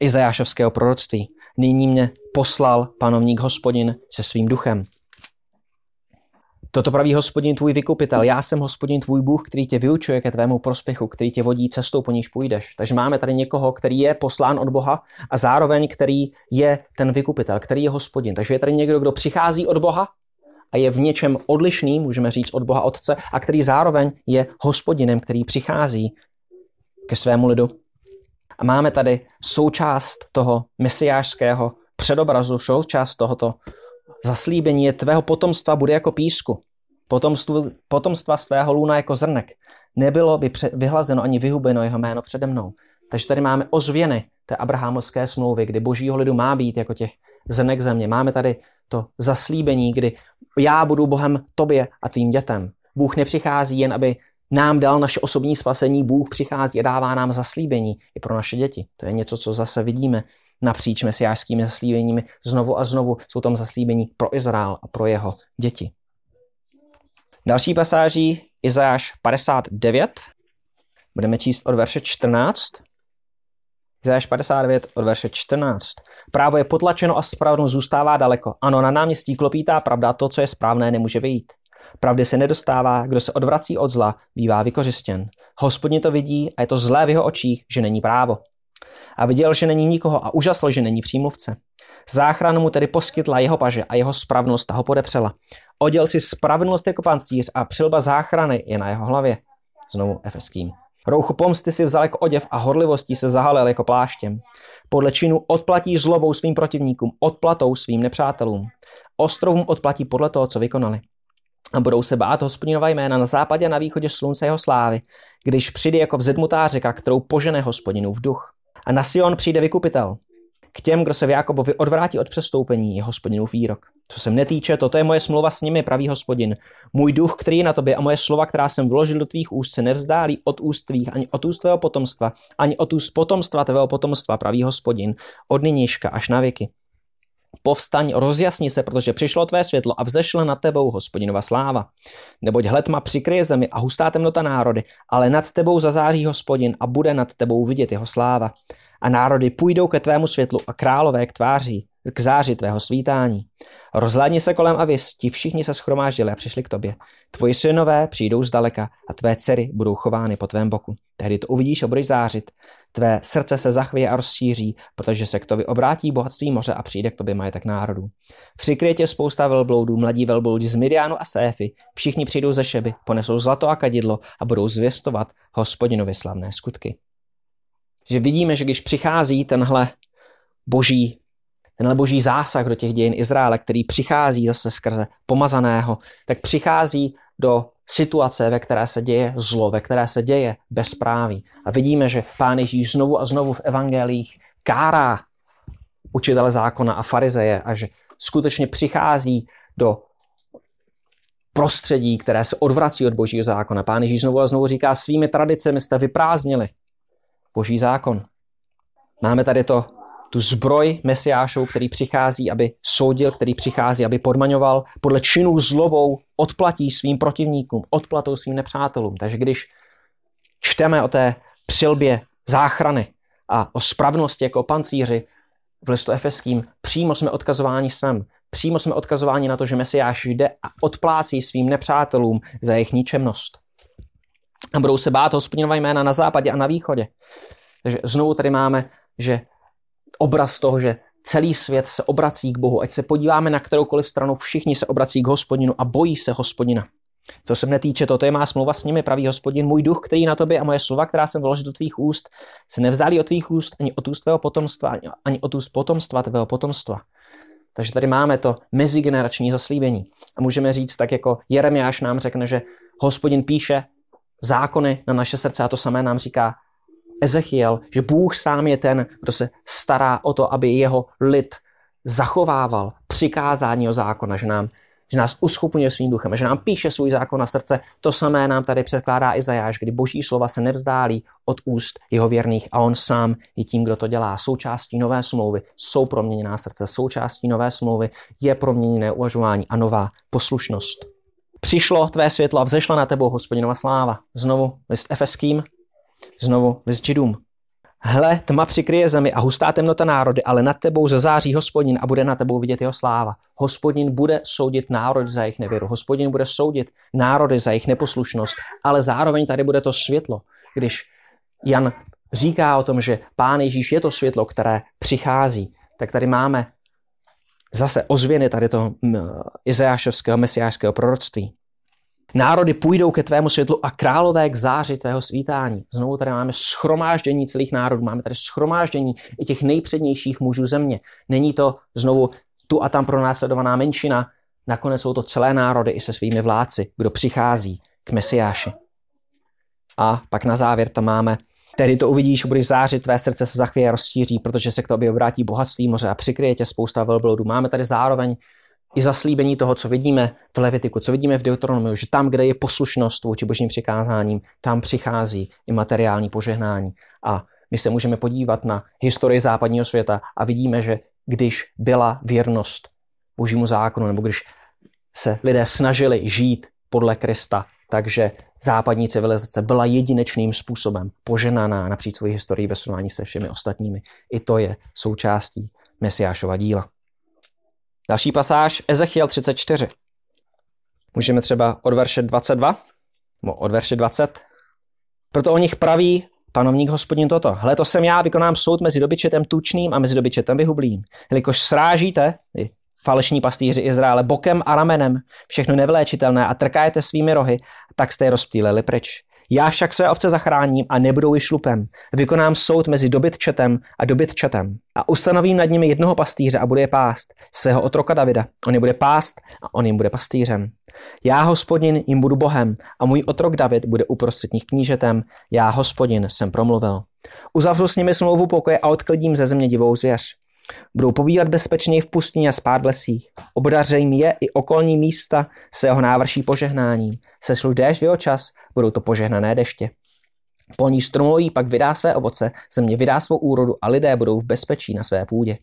Izajášovského proroctví. Nyní mě poslal panovník hospodin se svým duchem. Toto praví hospodin tvůj vykupitel. Já jsem hospodin tvůj Bůh, který tě vyučuje ke tvému prospěchu, který tě vodí cestou, po níž půjdeš. Takže máme tady někoho, který je poslán od Boha a zároveň který je ten vykupitel, který je hospodin. Takže je tady někdo, kdo přichází od Boha a je v něčem odlišný, můžeme říct od Boha Otce, a který zároveň je hospodinem, který přichází ke svému lidu. A máme tady součást toho mesiářského předobrazu, součást tohoto zaslíbení je tvého potomstva bude jako písku. Potomstvu, potomstva z tvého lůna jako zrnek. Nebylo by pře- vyhlazeno ani vyhubeno jeho jméno přede mnou. Takže tady máme ozvěny té abrahamovské smlouvy, kdy božího lidu má být jako těch zrnek země. Máme tady to zaslíbení, kdy já budu Bohem tobě a tvým dětem. Bůh nepřichází jen, aby nám dal naše osobní spasení, Bůh přichází a dává nám zaslíbení i pro naše děti. To je něco, co zase vidíme napříč mesiářskými zaslíbeními. Znovu a znovu jsou tam zaslíbení pro Izrael a pro jeho děti. Další pasáží Izajáš 59. Budeme číst od verše 14. Izajáš 59 od verše 14. Právo je potlačeno a spravedlnost zůstává daleko. Ano, na náměstí klopítá pravda, to, co je správné, nemůže vyjít. Pravdy se nedostává, kdo se odvrací od zla, bývá vykořistěn. Hospodně to vidí a je to zlé v jeho očích, že není právo. A viděl, že není nikoho a úžasl, že není přímluvce. Záchranu mu tedy poskytla jeho paže a jeho spravnost ho podepřela. Oděl si spravedlnost jako pancíř a přilba záchrany je na jeho hlavě. Znovu efeským. Rouchu pomsty si vzal jako oděv a horlivostí se zahalil jako pláštěm. Podle činu odplatí zlobou svým protivníkům, odplatou svým nepřátelům. Ostrovům odplatí podle toho, co vykonali a budou se bát hospodinova jména na západě a na východě slunce jeho slávy, když přijde jako vzedmutá řeka, kterou požene hospodinu v duch. A na Sion přijde vykupitel. K těm, kdo se v Jakobovi odvrátí od přestoupení, je hospodinův výrok. Co se mne týče, toto je moje smlouva s nimi, pravý hospodin. Můj duch, který je na tobě a moje slova, která jsem vložil do tvých úst, se nevzdálí od úst tvých, ani od úst tvého potomstva, ani od úst potomstva tvého potomstva, pravý hospodin, od nynějška až na věky. Povstaň, rozjasni se, protože přišlo tvé světlo a vzešla nad tebou hospodinova sláva. Neboť hled má přikryje zemi a hustá temnota národy, ale nad tebou zazáří hospodin a bude nad tebou vidět jeho sláva. A národy půjdou ke tvému světlu a králové k tváří, k záři tvého svítání. Rozhlédni se kolem a vys, ti všichni se schromáždili a přišli k tobě. Tvoji synové přijdou zdaleka a tvé dcery budou chovány po tvém boku. Tehdy to uvidíš a budeš zářit. Tvé srdce se zachvěje a rozšíří, protože se k tobě obrátí bohatství moře a přijde k tobě majetek národů. Přikryje tě spousta velbloudů, mladí velbloudi z Midianu a Séfy, všichni přijdou ze Šeby, ponesou zlato a kadidlo a budou zvěstovat hospodinovi slavné skutky. Že vidíme, že když přichází tenhle boží tenhle boží zásah do těch dějin Izraele, který přichází zase skrze pomazaného, tak přichází do situace, ve které se děje zlo, ve které se děje bezpráví. A vidíme, že Pán Ježíš znovu a znovu v evangelích kárá učitele zákona a farizeje a že skutečně přichází do prostředí, které se odvrací od božího zákona. Pán Ježíš znovu a znovu říká, svými tradicemi jste vyprázdnili boží zákon. Máme tady to tu zbroj mesiášů, který přichází, aby soudil, který přichází, aby podmaňoval, podle činů zlobou odplatí svým protivníkům, odplatou svým nepřátelům. Takže když čteme o té přilbě záchrany a o spravnosti jako pancíři v listu efeským, přímo jsme odkazováni sem. Přímo jsme odkazováni na to, že Mesiáš jde a odplácí svým nepřátelům za jejich ničemnost. A budou se bát hospodinova jména na západě a na východě. Takže znovu tady máme, že obraz toho, že celý svět se obrací k Bohu. Ať se podíváme na kteroukoliv stranu, všichni se obrací k hospodinu a bojí se hospodina. Co se mne týče, toto je má smlouva s nimi, pravý hospodin, můj duch, který na tobě a moje slova, která jsem vložil do tvých úst, se nevzdálí od tvých úst ani od úst tvého potomstva, ani od úst potomstva tvého potomstva. Takže tady máme to mezigenerační zaslíbení. A můžeme říct, tak jako Jeremiáš nám řekne, že hospodin píše zákony na naše srdce a to samé nám říká Ezechiel, že Bůh sám je ten, kdo se stará o to, aby jeho lid zachovával přikázání o zákona, že, nám, že nás uschopňuje svým duchem, že nám píše svůj zákon na srdce. To samé nám tady předkládá Izajáš, kdy boží slova se nevzdálí od úst jeho věrných a on sám je tím, kdo to dělá. Součástí nové smlouvy jsou proměněná srdce, součástí nové smlouvy je proměněné uvažování a nová poslušnost. Přišlo tvé světlo a vzešla na tebou hospodinova sláva. Znovu list efeským, Znovu list židům. Hle, tma přikryje zemi a hustá temnota národy, ale nad tebou zazáří hospodin a bude na tebou vidět jeho sláva. Hospodin bude soudit národy za jejich nevěru. Hospodin bude soudit národy za jejich neposlušnost, ale zároveň tady bude to světlo. Když Jan říká o tom, že Pán Ježíš je to světlo, které přichází, tak tady máme zase ozvěny tady toho Izajášovského mesiářského proroctví. Národy půjdou ke tvému světlu a králové k záři tvého svítání. Znovu tady máme schromáždění celých národů, máme tady schromáždění i těch nejpřednějších mužů země. Není to znovu tu a tam pronásledovaná menšina, nakonec jsou to celé národy i se svými vládci, kdo přichází k Mesiáši. A pak na závěr tam máme Tedy to uvidíš, budeš zářit, tvé srdce se zachvěje rozšíří, protože se k tobě obrátí bohatství moře a přikryje tě spousta velbloudů. Máme tady zároveň i zaslíbení toho, co vidíme v Levitiku, co vidíme v Deuteronomiu, že tam, kde je poslušnost vůči božím přikázáním, tam přichází i materiální požehnání. A my se můžeme podívat na historii západního světa a vidíme, že když byla věrnost božímu zákonu, nebo když se lidé snažili žít podle Krista, takže západní civilizace byla jedinečným způsobem poženaná napříč svojí historii ve srovnání se všemi ostatními. I to je součástí Mesiášova díla. Další pasáž Ezechiel 34. Můžeme třeba od verše 22, nebo od verše 20. Proto o nich praví panovník hospodin toto. Hle, to jsem já, vykonám soud mezi dobyčetem tučným a mezi dobyčetem vyhublým. Jelikož srážíte, vy falešní pastýři Izraele, bokem a ramenem, všechno nevléčitelné a trkájete svými rohy, tak jste je rozptýlili pryč. Já však své ovce zachráním a nebudou již lupem. Vykonám soud mezi dobytčetem a dobytčetem. A ustanovím nad nimi jednoho pastýře a bude je pást, svého otroka Davida. On je bude pást a on jim bude pastýřem. Já, hospodin, jim budu bohem a můj otrok David bude uprostřed nich knížetem. Já, hospodin, jsem promluvil. Uzavřu s nimi smlouvu pokoje a odklidím ze země divou zvěř. Budou pobývat bezpečně v pustině a spát v lesích. Obdařej je i okolní místa svého návrší požehnání. Sešlu déšť v jeho čas, budou to požehnané deště. Polní stromoví pak vydá své ovoce, země vydá svou úrodu a lidé budou v bezpečí na své půdě.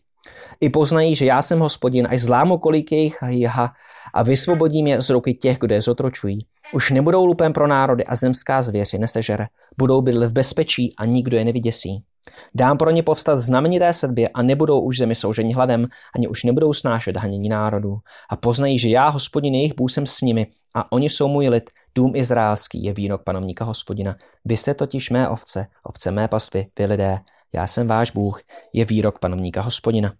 I poznají, že já jsem hospodin, až zlámu kolik jejich jiha a vysvobodím je z ruky těch, kdo je zotročují. Už nebudou lupem pro národy a zemská zvěři nesežere. Budou bydlet v bezpečí a nikdo je nevyděsí. Dám pro ně povstat znamenité sedbě a nebudou už zemi souženi hladem, ani už nebudou snášet hanění národů. A poznají, že já, hospodin, jejich Bůh jsem s nimi a oni jsou můj lid, dům izraelský je výrok panovníka hospodina. Vy jste totiž mé ovce, ovce mé pastvy, vy lidé. Já jsem váš Bůh, je výrok panovníka hospodina.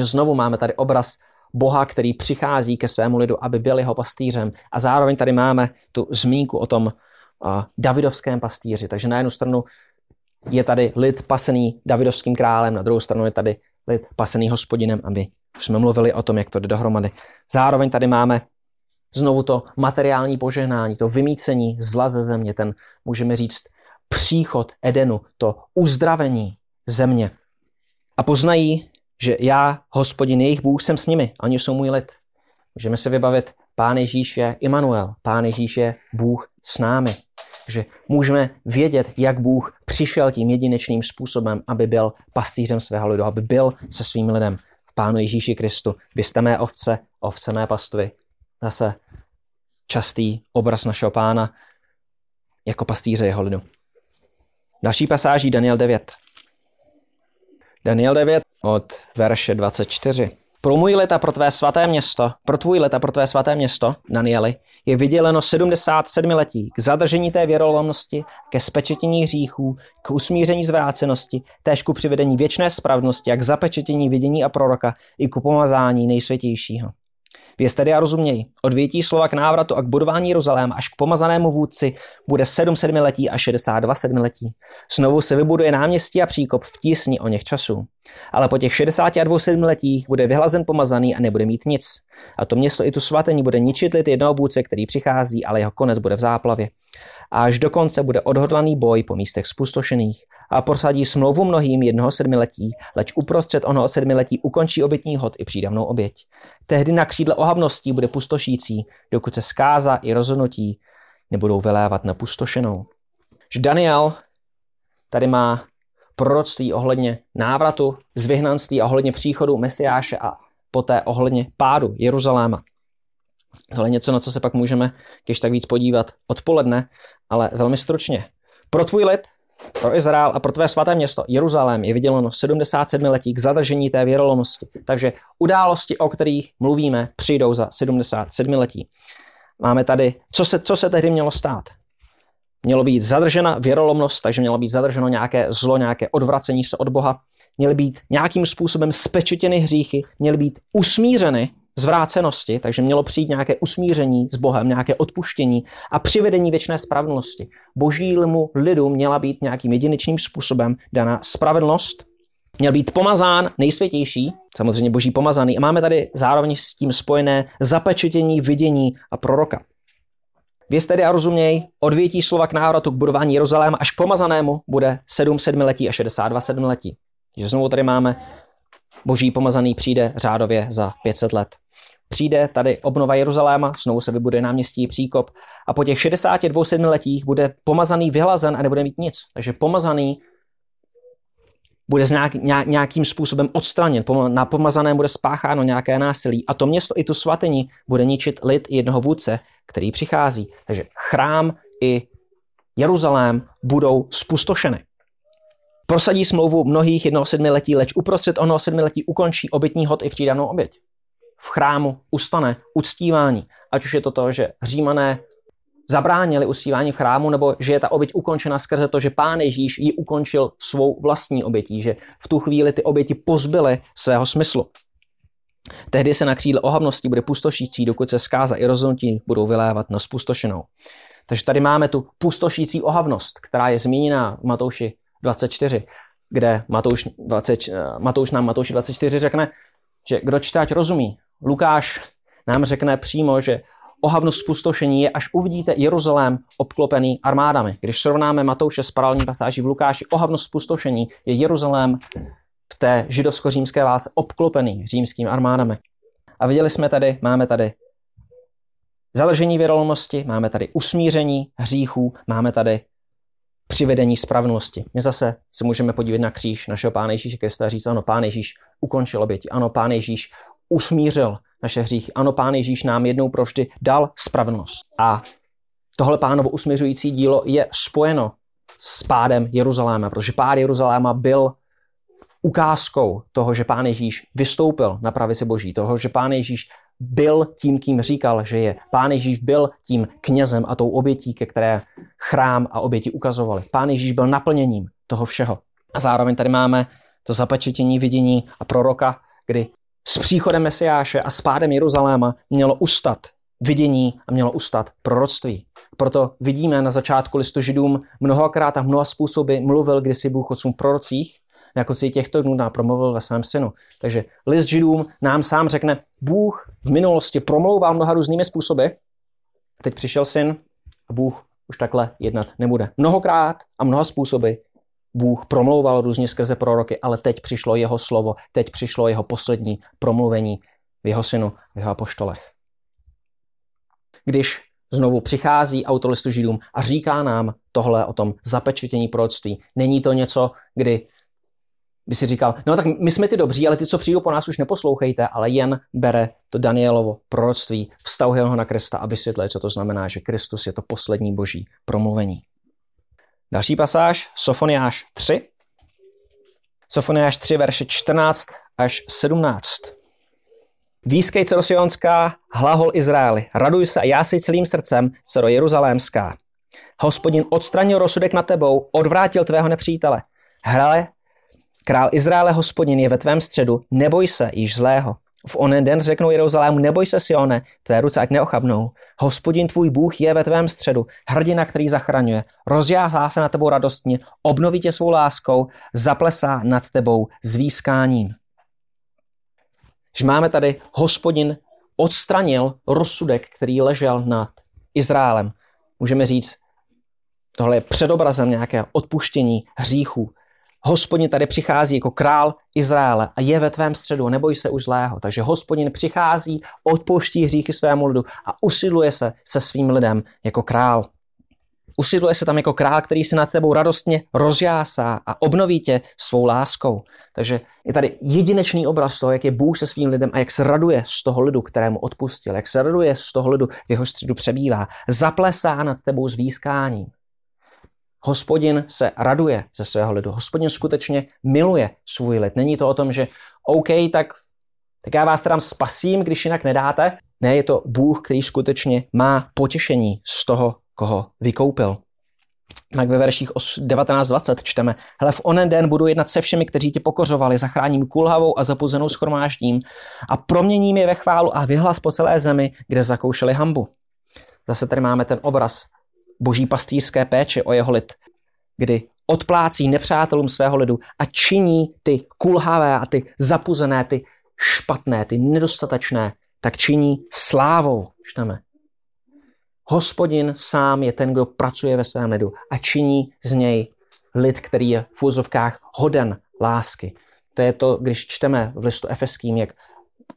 Znovu máme tady obraz Boha, který přichází ke svému lidu, aby byl jeho pastýřem. A zároveň tady máme tu zmínku o tom uh, Davidovském pastýři. Takže na jednu stranu je tady lid pasený Davidovským králem, na druhou stranu je tady lid pasený hospodinem, aby už jsme mluvili o tom, jak to jde dohromady. Zároveň tady máme znovu to materiální požehnání, to vymícení zla ze země, ten, můžeme říct, příchod Edenu, to uzdravení země. A poznají, že já, hospodin, jejich Bůh, jsem s nimi, oni jsou můj lid. Můžeme se vybavit, Pán Ježíš je Immanuel, Pán Ježíš je Bůh s námi že můžeme vědět, jak Bůh přišel tím jedinečným způsobem, aby byl pastýřem svého lidu, aby byl se svým lidem v Pánu Ježíši Kristu. Vy jste mé ovce, ovce mé pastvy. Zase častý obraz našeho pána jako pastýře jeho lidu. Další pasáží Daniel 9. Daniel 9 od verše 24. Pro můj leta pro tvé svaté město, pro tvůj leta pro tvé svaté město, Danieli, je vyděleno 77 letí k zadržení té věrolomnosti, ke spečetění hříchů, k usmíření zvrácenosti, též ku přivedení věčné spravnosti a k zapečetění vidění a proroka i ku pomazání nejsvětějšího. Věz tedy a rozuměj, od větí slova k návratu a k budování Jeruzalém až k pomazanému vůdci bude 7 sedmiletí a 62 sedmiletí. Znovu se vybuduje náměstí a příkop v tísni o něch časů. Ale po těch 62 sedmiletích bude vyhlazen pomazaný a nebude mít nic. A to město i tu svatení bude ničit lid jednoho vůdce, který přichází, ale jeho konec bude v záplavě a až do konce bude odhodlaný boj po místech spustošených a prosadí smlouvu mnohým jednoho sedmiletí, leč uprostřed onoho sedmiletí ukončí obětní hod i přídavnou oběť. Tehdy na křídle ohavností bude pustošící, dokud se zkáza i rozhodnutí nebudou vylévat na pustošenou. Daniel tady má proroctví ohledně návratu z vyhnanství a ohledně příchodu Mesiáše a poté ohledně pádu Jeruzaléma. Tohle je něco, na co se pak můžeme když tak víc podívat odpoledne, ale velmi stručně. Pro tvůj lid, Pro Izrael a pro tvé svaté město Jeruzalém je vyděleno 77 letí k zadržení té věrolomnosti. Takže události, o kterých mluvíme, přijdou za 77 letí. Máme tady, co se, co se tehdy mělo stát? Mělo být zadržena věrolomnost, takže mělo být zadrženo nějaké zlo, nějaké odvracení se od Boha. Měly být nějakým způsobem spečetěny hříchy, měly být usmířeny zvrácenosti, takže mělo přijít nějaké usmíření s Bohem, nějaké odpuštění a přivedení věčné spravedlnosti. Božímu lidu měla být nějakým jedinečným způsobem daná spravedlnost, měl být pomazán nejsvětější, samozřejmě boží pomazaný, a máme tady zároveň s tím spojené zapečetění, vidění a proroka. Věz tedy a rozuměj, odvětí slova k návratu k budování Jeruzaléma až k pomazanému bude 7 sedmiletí a 62 sedmiletí. Takže znovu tady máme boží pomazaný přijde řádově za 500 let. Přijde tady obnova Jeruzaléma, znovu se vybuduje náměstí Příkop a po těch 62 sedmiletích bude pomazaný vyhlazen a nebude mít nic. Takže pomazaný bude nějak, nějakým způsobem odstraněn, na pomazaném bude spácháno nějaké násilí a to město i tu svatyni bude ničit lid jednoho vůdce, který přichází. Takže chrám i Jeruzalém budou spustošeny. Prosadí smlouvu mnohých jednoho sedmiletí, leč uprostřed onoho sedmiletí ukončí obětní hod i přídanou oběť. V chrámu ustane uctívání, ať už je to to, že římané zabránili uctívání v chrámu, nebo že je ta oběť ukončena skrze to, že pán Ježíš ji ukončil svou vlastní obětí, že v tu chvíli ty oběti pozbyly svého smyslu. Tehdy se na křídle ohavnosti bude pustošící, dokud se zkáza i rozhodnutí budou vylévat na spustošenou. Takže tady máme tu pustošící ohavnost, která je zmíněna v Matouši 24, kde Matouš, 20, Matouš nám Matouši 24 řekne, že kdo čte, rozumí. Lukáš nám řekne přímo, že ohavnost spustošení je, až uvidíte Jeruzalém obklopený armádami. Když srovnáme Matouše s paralelní pasáží v Lukáši, ohavnost spustošení je Jeruzalém v té židovsko-římské válce obklopený římskými armádami. A viděli jsme tady, máme tady založení věrolnosti, máme tady usmíření hříchů, máme tady přivedení spravedlnosti. My zase se můžeme podívat na kříž našeho Pána Ježíše Krista a říct, ano, Pán Ježíš ukončil oběti, ano, Pán Ježíš usmířil naše hříchy. Ano, Pán Ježíš nám jednou provždy dal spravedlnost. A tohle pánovo usměřující dílo je spojeno s pádem Jeruzaléma, protože pád Jeruzaléma byl ukázkou toho, že Pán Ježíš vystoupil na pravici Boží, toho, že Pán Ježíš byl tím, kým říkal, že je. Pán Ježíš byl tím knězem a tou obětí, ke které chrám a oběti ukazovali. Pán Ježíš byl naplněním toho všeho. A zároveň tady máme to zapečetění vidění a proroka, kdy s příchodem Mesiáše a spádem Jeruzaléma mělo ustat vidění a mělo ustat proroctví. Proto vidíme na začátku listu židům mnohokrát a mnoha způsoby mluvil kdysi Bůh o prorocích, jako si těchto dnů nám promluvil ve svém synu. Takže list židům nám sám řekne, Bůh v minulosti promlouval mnoha různými způsoby, teď přišel syn a Bůh už takhle jednat nebude. Mnohokrát a mnoha způsoby Bůh promlouval různě skrze proroky, ale teď přišlo jeho slovo, teď přišlo jeho poslední promluvení v jeho synu, v jeho apoštolech. Když znovu přichází autolistu židům a říká nám tohle o tom zapečetění proroctví, není to něco, kdy by si říkal, no tak my jsme ty dobří, ale ty, co přijdou po nás, už neposlouchejte, ale jen bere to Danielovo proroctví, vztahuje ho na Krista a vysvětluje, co to znamená, že Kristus je to poslední boží promluvení. Další pasáž, Sofoniáš 3. Sofoniáš 3, verše 14 až 17. Výskej celosionská, hlahol Izraeli, raduj se a já si celým srdcem, cero Jeruzalémská. Hospodin odstranil rozsudek na tebou, odvrátil tvého nepřítele. Hrale, král Izraele hospodin je ve tvém středu, neboj se již zlého. V onen den řeknou Jeruzalému, neboj se Sione, tvé ruce ať neochabnou. Hospodin tvůj Bůh je ve tvém středu, hrdina, který zachraňuje. Rozjáhá se na tebou radostně, obnoví tě svou láskou, zaplesá nad tebou zvýskáním. Že máme tady, hospodin odstranil rozsudek, který ležel nad Izraelem. Můžeme říct, tohle je předobrazem nějakého odpuštění hříchů, Hospodin tady přichází jako král Izraele a je ve tvém středu, neboj se už zlého. Takže hospodin přichází, odpouští hříchy svému lidu a usiluje se se svým lidem jako král. Usiluje se tam jako král, který se nad tebou radostně rozjásá a obnoví tě svou láskou. Takže je tady jedinečný obraz toho, jak je Bůh se svým lidem a jak se raduje z toho lidu, kterému odpustil, jak se raduje z toho lidu, v jeho středu přebývá. Zaplesá nad tebou s výskáním. Hospodin se raduje ze svého lidu. Hospodin skutečně miluje svůj lid. Není to o tom, že OK, tak, tak já vás tam spasím, když jinak nedáte. Ne, je to Bůh, který skutečně má potěšení z toho, koho vykoupil. Tak ve verších 19-20 čteme, hele, v onen den budu jednat se všemi, kteří tě pokořovali, zachráním kulhavou a zapuzenou schromáždím a proměním je ve chválu a vyhlas po celé zemi, kde zakoušeli hambu. Zase tady máme ten obraz boží pastýřské péče o jeho lid, kdy odplácí nepřátelům svého lidu a činí ty kulhavé a ty zapuzené, ty špatné, ty nedostatečné, tak činí slávou, čteme. Hospodin sám je ten, kdo pracuje ve svém lidu a činí z něj lid, který je v úzovkách hoden lásky. To je to, když čteme v listu Efeským, jak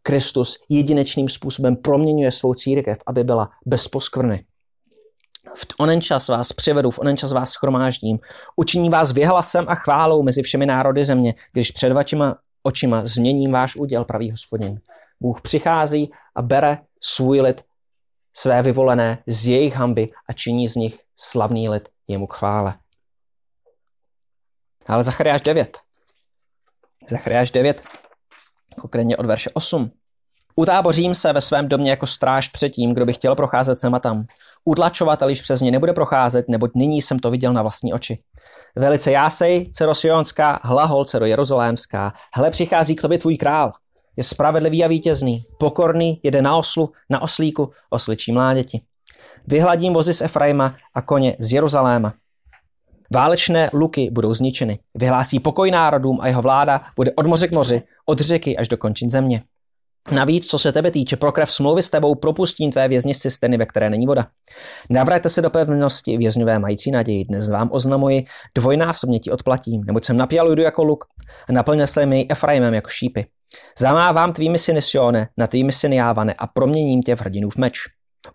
Kristus jedinečným způsobem proměňuje svou církev, aby byla bez poskvrny. V onen čas vás přivedu, v onen čas vás schromáždím, učiní vás vyhlasem a chválou mezi všemi národy země, když před vašima očima změním váš úděl, pravý hospodin. Bůh přichází a bere svůj lid, své vyvolené z jejich hamby a činí z nich slavný lid jemu k chvále. Ale Zachariáš 9. Zachariáš 9, konkrétně od verše 8. Utábořím se ve svém domě jako stráž před tím, kdo by chtěl procházet sem a tam. Utlačovat, ale již přes ně nebude procházet, neboť nyní jsem to viděl na vlastní oči. Velice jásej, dcero Sionská, hlahol, dcero Jeruzalémská, hle přichází k tobě tvůj král. Je spravedlivý a vítězný, pokorný, jede na oslu, na oslíku, osličí mláděti. Vyhladím vozy z Efraima a koně z Jeruzaléma. Válečné luky budou zničeny. Vyhlásí pokoj národům a jeho vláda bude od moře k moři, od řeky až do končin země. Navíc, co se tebe týče, pro krev smlouvy s tebou propustím tvé vězni z cisterny, ve které není voda. Navraťte se do pevnosti vězňové mající naději. Dnes vám oznamuji, dvojnásobně ti odplatím, neboť jsem napěl jdu jako luk a naplnil se mi Efraimem jako šípy. Zamávám tvými syny Sione, na tvými syny Jávane a proměním tě v hrdinu v meč.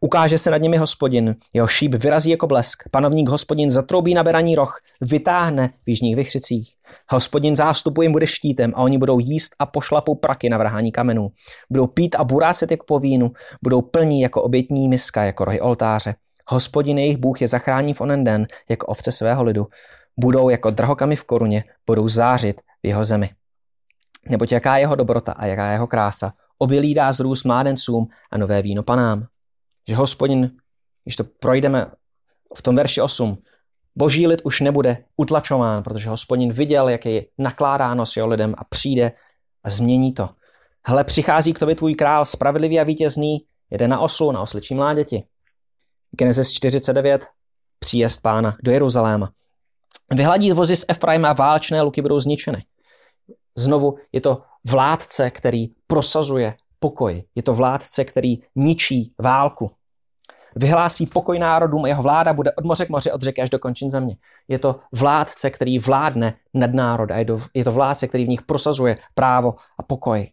Ukáže se nad nimi hospodin, jeho šíp vyrazí jako blesk, panovník hospodin zatroubí na beraní roh, vytáhne v jižních vychřicích. Hospodin zástupu jim bude štítem a oni budou jíst a pošlapou praky na vrhání kamenů. Budou pít a burácet jako po vínu, budou plní jako obětní miska, jako rohy oltáře. Hospodin jejich Bůh je zachrání v onen den, jako ovce svého lidu. Budou jako drahokamy v koruně, budou zářit v jeho zemi. Neboť jaká jeho dobrota a jaká jeho krása, obilí dá zrůst mládencům a nové víno panám. Že hospodin, když to projdeme v tom verši 8, boží lid už nebude utlačován, protože hospodin viděl, jak je nakládáno s jeho lidem a přijde a změní to. Hle, přichází k tobě tvůj král, spravedlivý a vítězný, jede na oslu, na osličí mláděti. Genesis 49, příjezd pána do Jeruzaléma. Vyhladí vozy z Efraima a válečné luky budou zničeny. Znovu je to vládce, který prosazuje pokoj. Je to vládce, který ničí válku. Vyhlásí pokoj národům a jeho vláda bude od moře k moři, od řeky až do končin země. Je to vládce, který vládne nad národ a je to vládce, který v nich prosazuje právo a pokoj.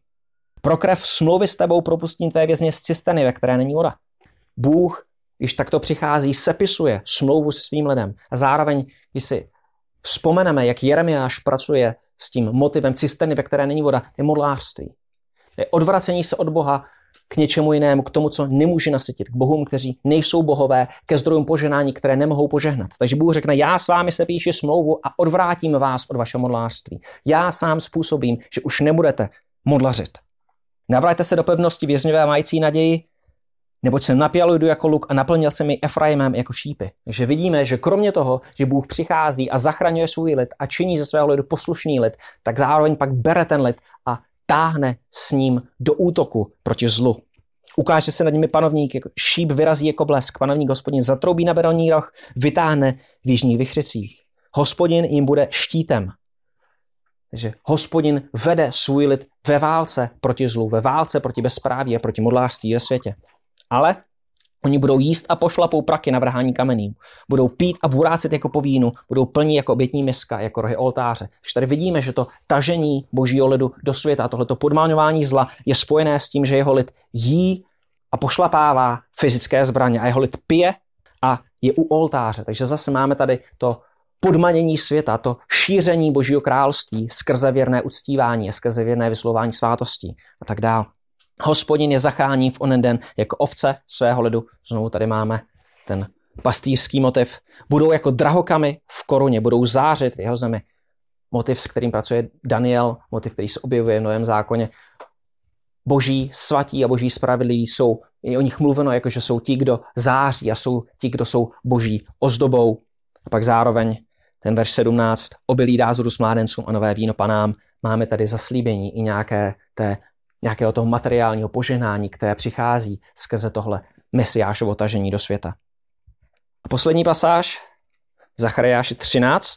Pro krev smlouvy s tebou propustím tvé vězně z cisteny, ve které není voda. Bůh, když takto přichází, sepisuje smlouvu se svým lidem. A zároveň, když si vzpomeneme, jak Jeremiáš pracuje s tím motivem cisterny, ve které není voda, je modlářství. Je odvracení se od Boha k něčemu jinému, k tomu, co nemůže nasytit, k bohům, kteří nejsou bohové, ke zdrojům poženání, které nemohou požehnat. Takže Bůh řekne, já s vámi se píši smlouvu a odvrátím vás od vašeho modlářství. Já sám způsobím, že už nebudete modlařit. Navraťte se do pevnosti vězňové mající naději, neboť jsem napěl jdu jako luk a naplnil jsem mi Efraimem jako šípy. Takže vidíme, že kromě toho, že Bůh přichází a zachraňuje svůj lid a činí ze svého lidu poslušný lid, tak zároveň pak bere ten lid a táhne s ním do útoku proti zlu. Ukáže se nad nimi panovník, šíp vyrazí jako blesk, panovník hospodin zatroubí na beroní roh, vytáhne v jižních vychřicích. Hospodin jim bude štítem. Takže hospodin vede svůj lid ve válce proti zlu, ve válce proti bezpráví a proti modlářství ve světě. Ale Oni budou jíst a pošlapou praky na vrhání kamenů. Budou pít a burácet jako po vínu. Budou plní jako obětní miska, jako rohy oltáře. Takže tady vidíme, že to tažení božího lidu do světa, tohleto podmáňování zla je spojené s tím, že jeho lid jí a pošlapává fyzické zbraně a jeho lid pije a je u oltáře. Takže zase máme tady to podmanění světa, to šíření božího království skrze věrné uctívání, skrze věrné vyslování svátostí a tak dále. Hospodin je zachrání v onen den jako ovce svého lidu. Znovu tady máme ten pastýřský motiv, budou jako drahokamy v koruně, budou zářit v jeho zemi. Motiv, s kterým pracuje Daniel, motiv, který se objevuje v Novém zákoně. Boží svatí a boží spravedliví jsou, je o nich mluveno jako, že jsou ti, kdo září a jsou ti, kdo jsou boží ozdobou. A pak zároveň ten verš 17, obilí dá z mládencům a nové víno panám. Máme tady zaslíbení i nějaké té, nějakého toho materiálního poženání, které přichází skrze tohle mesiášovo tažení do světa. A poslední pasáž, Zachariáši 13,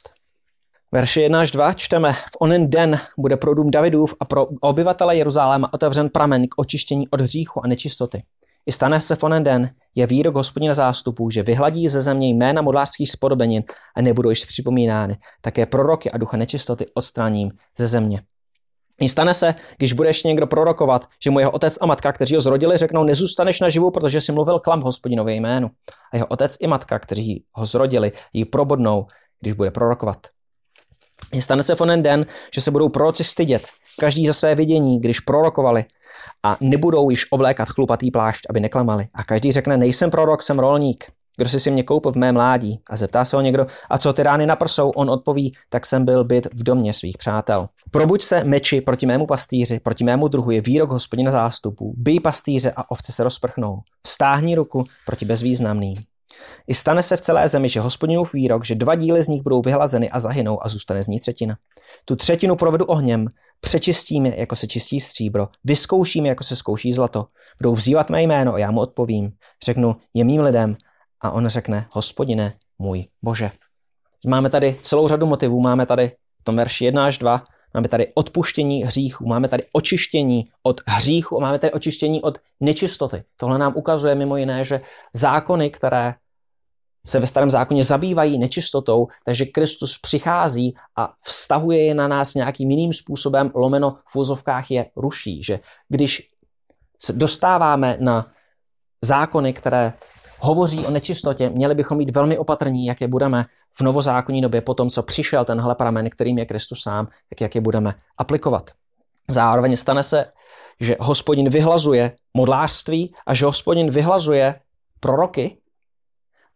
verše 1 až 2 čteme, v onen den bude pro dům Davidův a pro obyvatele Jeruzaléma otevřen pramen k očištění od hříchu a nečistoty. I stane se v onen den, je výrok hospodina zástupů, že vyhladí ze země jména modlářských spodobenin a nebudou již připomínány. Také proroky a ducha nečistoty odstraním ze země. I stane se, když budeš někdo prorokovat, že mu jeho otec a matka, kteří ho zrodili, řeknou, nezůstaneš naživu, protože si mluvil klam v hospodinově jménu. A jeho otec i matka, kteří ho zrodili, ji probodnou, když bude prorokovat. I stane se v onen den, že se budou proroci stydět, každý za své vidění, když prorokovali a nebudou již oblékat chlupatý plášť, aby neklamali. A každý řekne, nejsem prorok, jsem rolník. Kdo si si mě koupil v mé mládí? A zeptá se ho někdo, a co ty rány na prsou? On odpoví, tak jsem byl byt v domě svých přátel. Probuď se meči proti mému pastýři, proti mému druhu je výrok hospodina zástupů. Bij pastýře a ovce se rozprchnou. Vstáhni ruku proti bezvýznamným. I stane se v celé zemi, že hospodinův výrok, že dva díly z nich budou vyhlazeny a zahynou a zůstane z ní třetina. Tu třetinu provedu ohněm, přečistíme, jako se čistí stříbro, vyzkoušíme, jako se zkouší zlato. Budou vzývat mé jméno a já mu odpovím. Řeknu, je mým lidem a on řekne, hospodine, můj bože. Máme tady celou řadu motivů, máme tady v tom verši 1 až 2, máme tady odpuštění hříchů, máme tady očištění od hříchu máme tady očištění od nečistoty. Tohle nám ukazuje mimo jiné, že zákony, které se ve starém zákoně zabývají nečistotou, takže Kristus přichází a vztahuje je na nás nějakým jiným způsobem, lomeno v úzovkách je ruší. Že když se dostáváme na zákony, které hovoří o nečistotě, měli bychom být velmi opatrní, jak je budeme v novozákonní době po tom, co přišel tenhle pramen, kterým je Kristus sám, tak jak je budeme aplikovat. Zároveň stane se, že hospodin vyhlazuje modlářství a že hospodin vyhlazuje proroky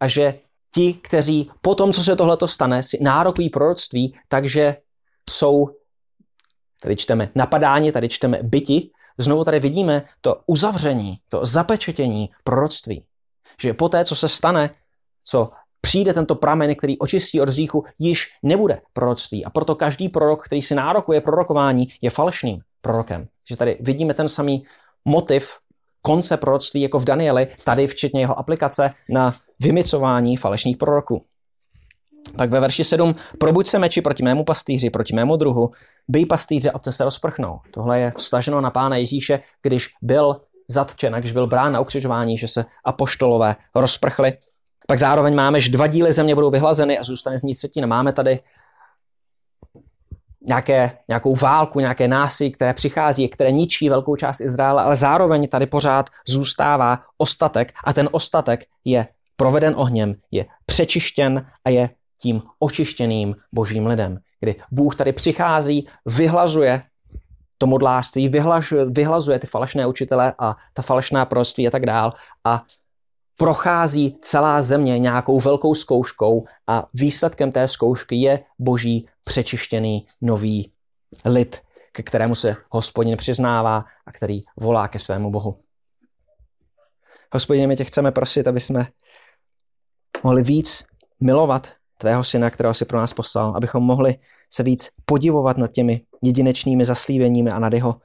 a že ti, kteří po tom, co se tohleto stane, si nárokují proroctví, takže jsou, tady čteme napadání, tady čteme byti, znovu tady vidíme to uzavření, to zapečetění proroctví. Že po té, co se stane, co přijde tento pramen, který očistí od hříchu, již nebude proroctví. A proto každý prorok, který si nárokuje prorokování, je falešným prorokem. Že tady vidíme ten samý motiv konce proroctví jako v Danieli, tady včetně jeho aplikace na vymicování falešných proroků. Pak ve verši 7, probuď se meči proti mému pastýři, proti mému druhu, bij pastýře, ovce se rozprchnou. Tohle je vstaženo na pána Ježíše, když byl zatčen, když byl brán na ukřižování, že se apoštolové rozprchli. Pak zároveň máme, že dva díly země budou vyhlazeny a zůstane z ní třetina. Máme tady nějaké, nějakou válku, nějaké násilí, které přichází, které ničí velkou část Izraele, ale zároveň tady pořád zůstává ostatek a ten ostatek je proveden ohněm, je přečištěn a je tím očištěným božím lidem, kdy Bůh tady přichází, vyhlazuje to modlářství, vyhlazuje, vyhlazuje ty falešné učitele a ta falešná proství a tak dál a prochází celá země nějakou velkou zkouškou a výsledkem té zkoušky je boží přečištěný nový lid, ke kterému se hospodin přiznává a který volá ke svému bohu. Hospodin, my tě chceme prosit, aby jsme mohli víc milovat tvého syna, kterého si pro nás poslal, abychom mohli se víc podivovat nad těmi jedinečnými zaslíbeními a nad jeho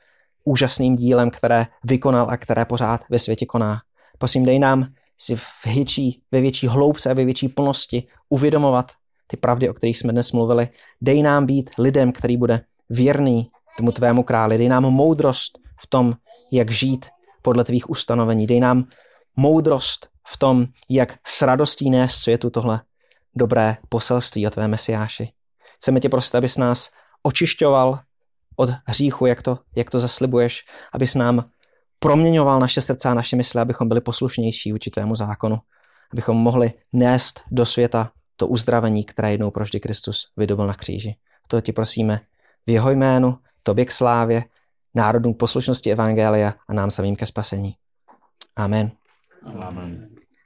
úžasným dílem, které vykonal a které pořád ve světě koná. Prosím, dej nám si v větší, ve větší hloubce a ve větší plnosti uvědomovat ty pravdy, o kterých jsme dnes mluvili. Dej nám být lidem, který bude věrný tomu tvému králi. Dej nám moudrost v tom, jak žít podle tvých ustanovení. Dej nám moudrost v tom, jak s radostí nést světu tohle dobré poselství o tvé mesiáši. Chceme tě prosit, abys nás očišťoval od hříchu, jak to, jak to zaslibuješ, abys nám proměňoval naše srdce a naše mysle, abychom byli poslušnější vůči tvému zákonu, abychom mohli nést do světa to uzdravení, které jednou proždy Kristus vydobil na kříži. To ti prosíme v jeho jménu, tobě k slávě, národům poslušnosti Evangelia a nám samým ke spasení. Amen. Amen.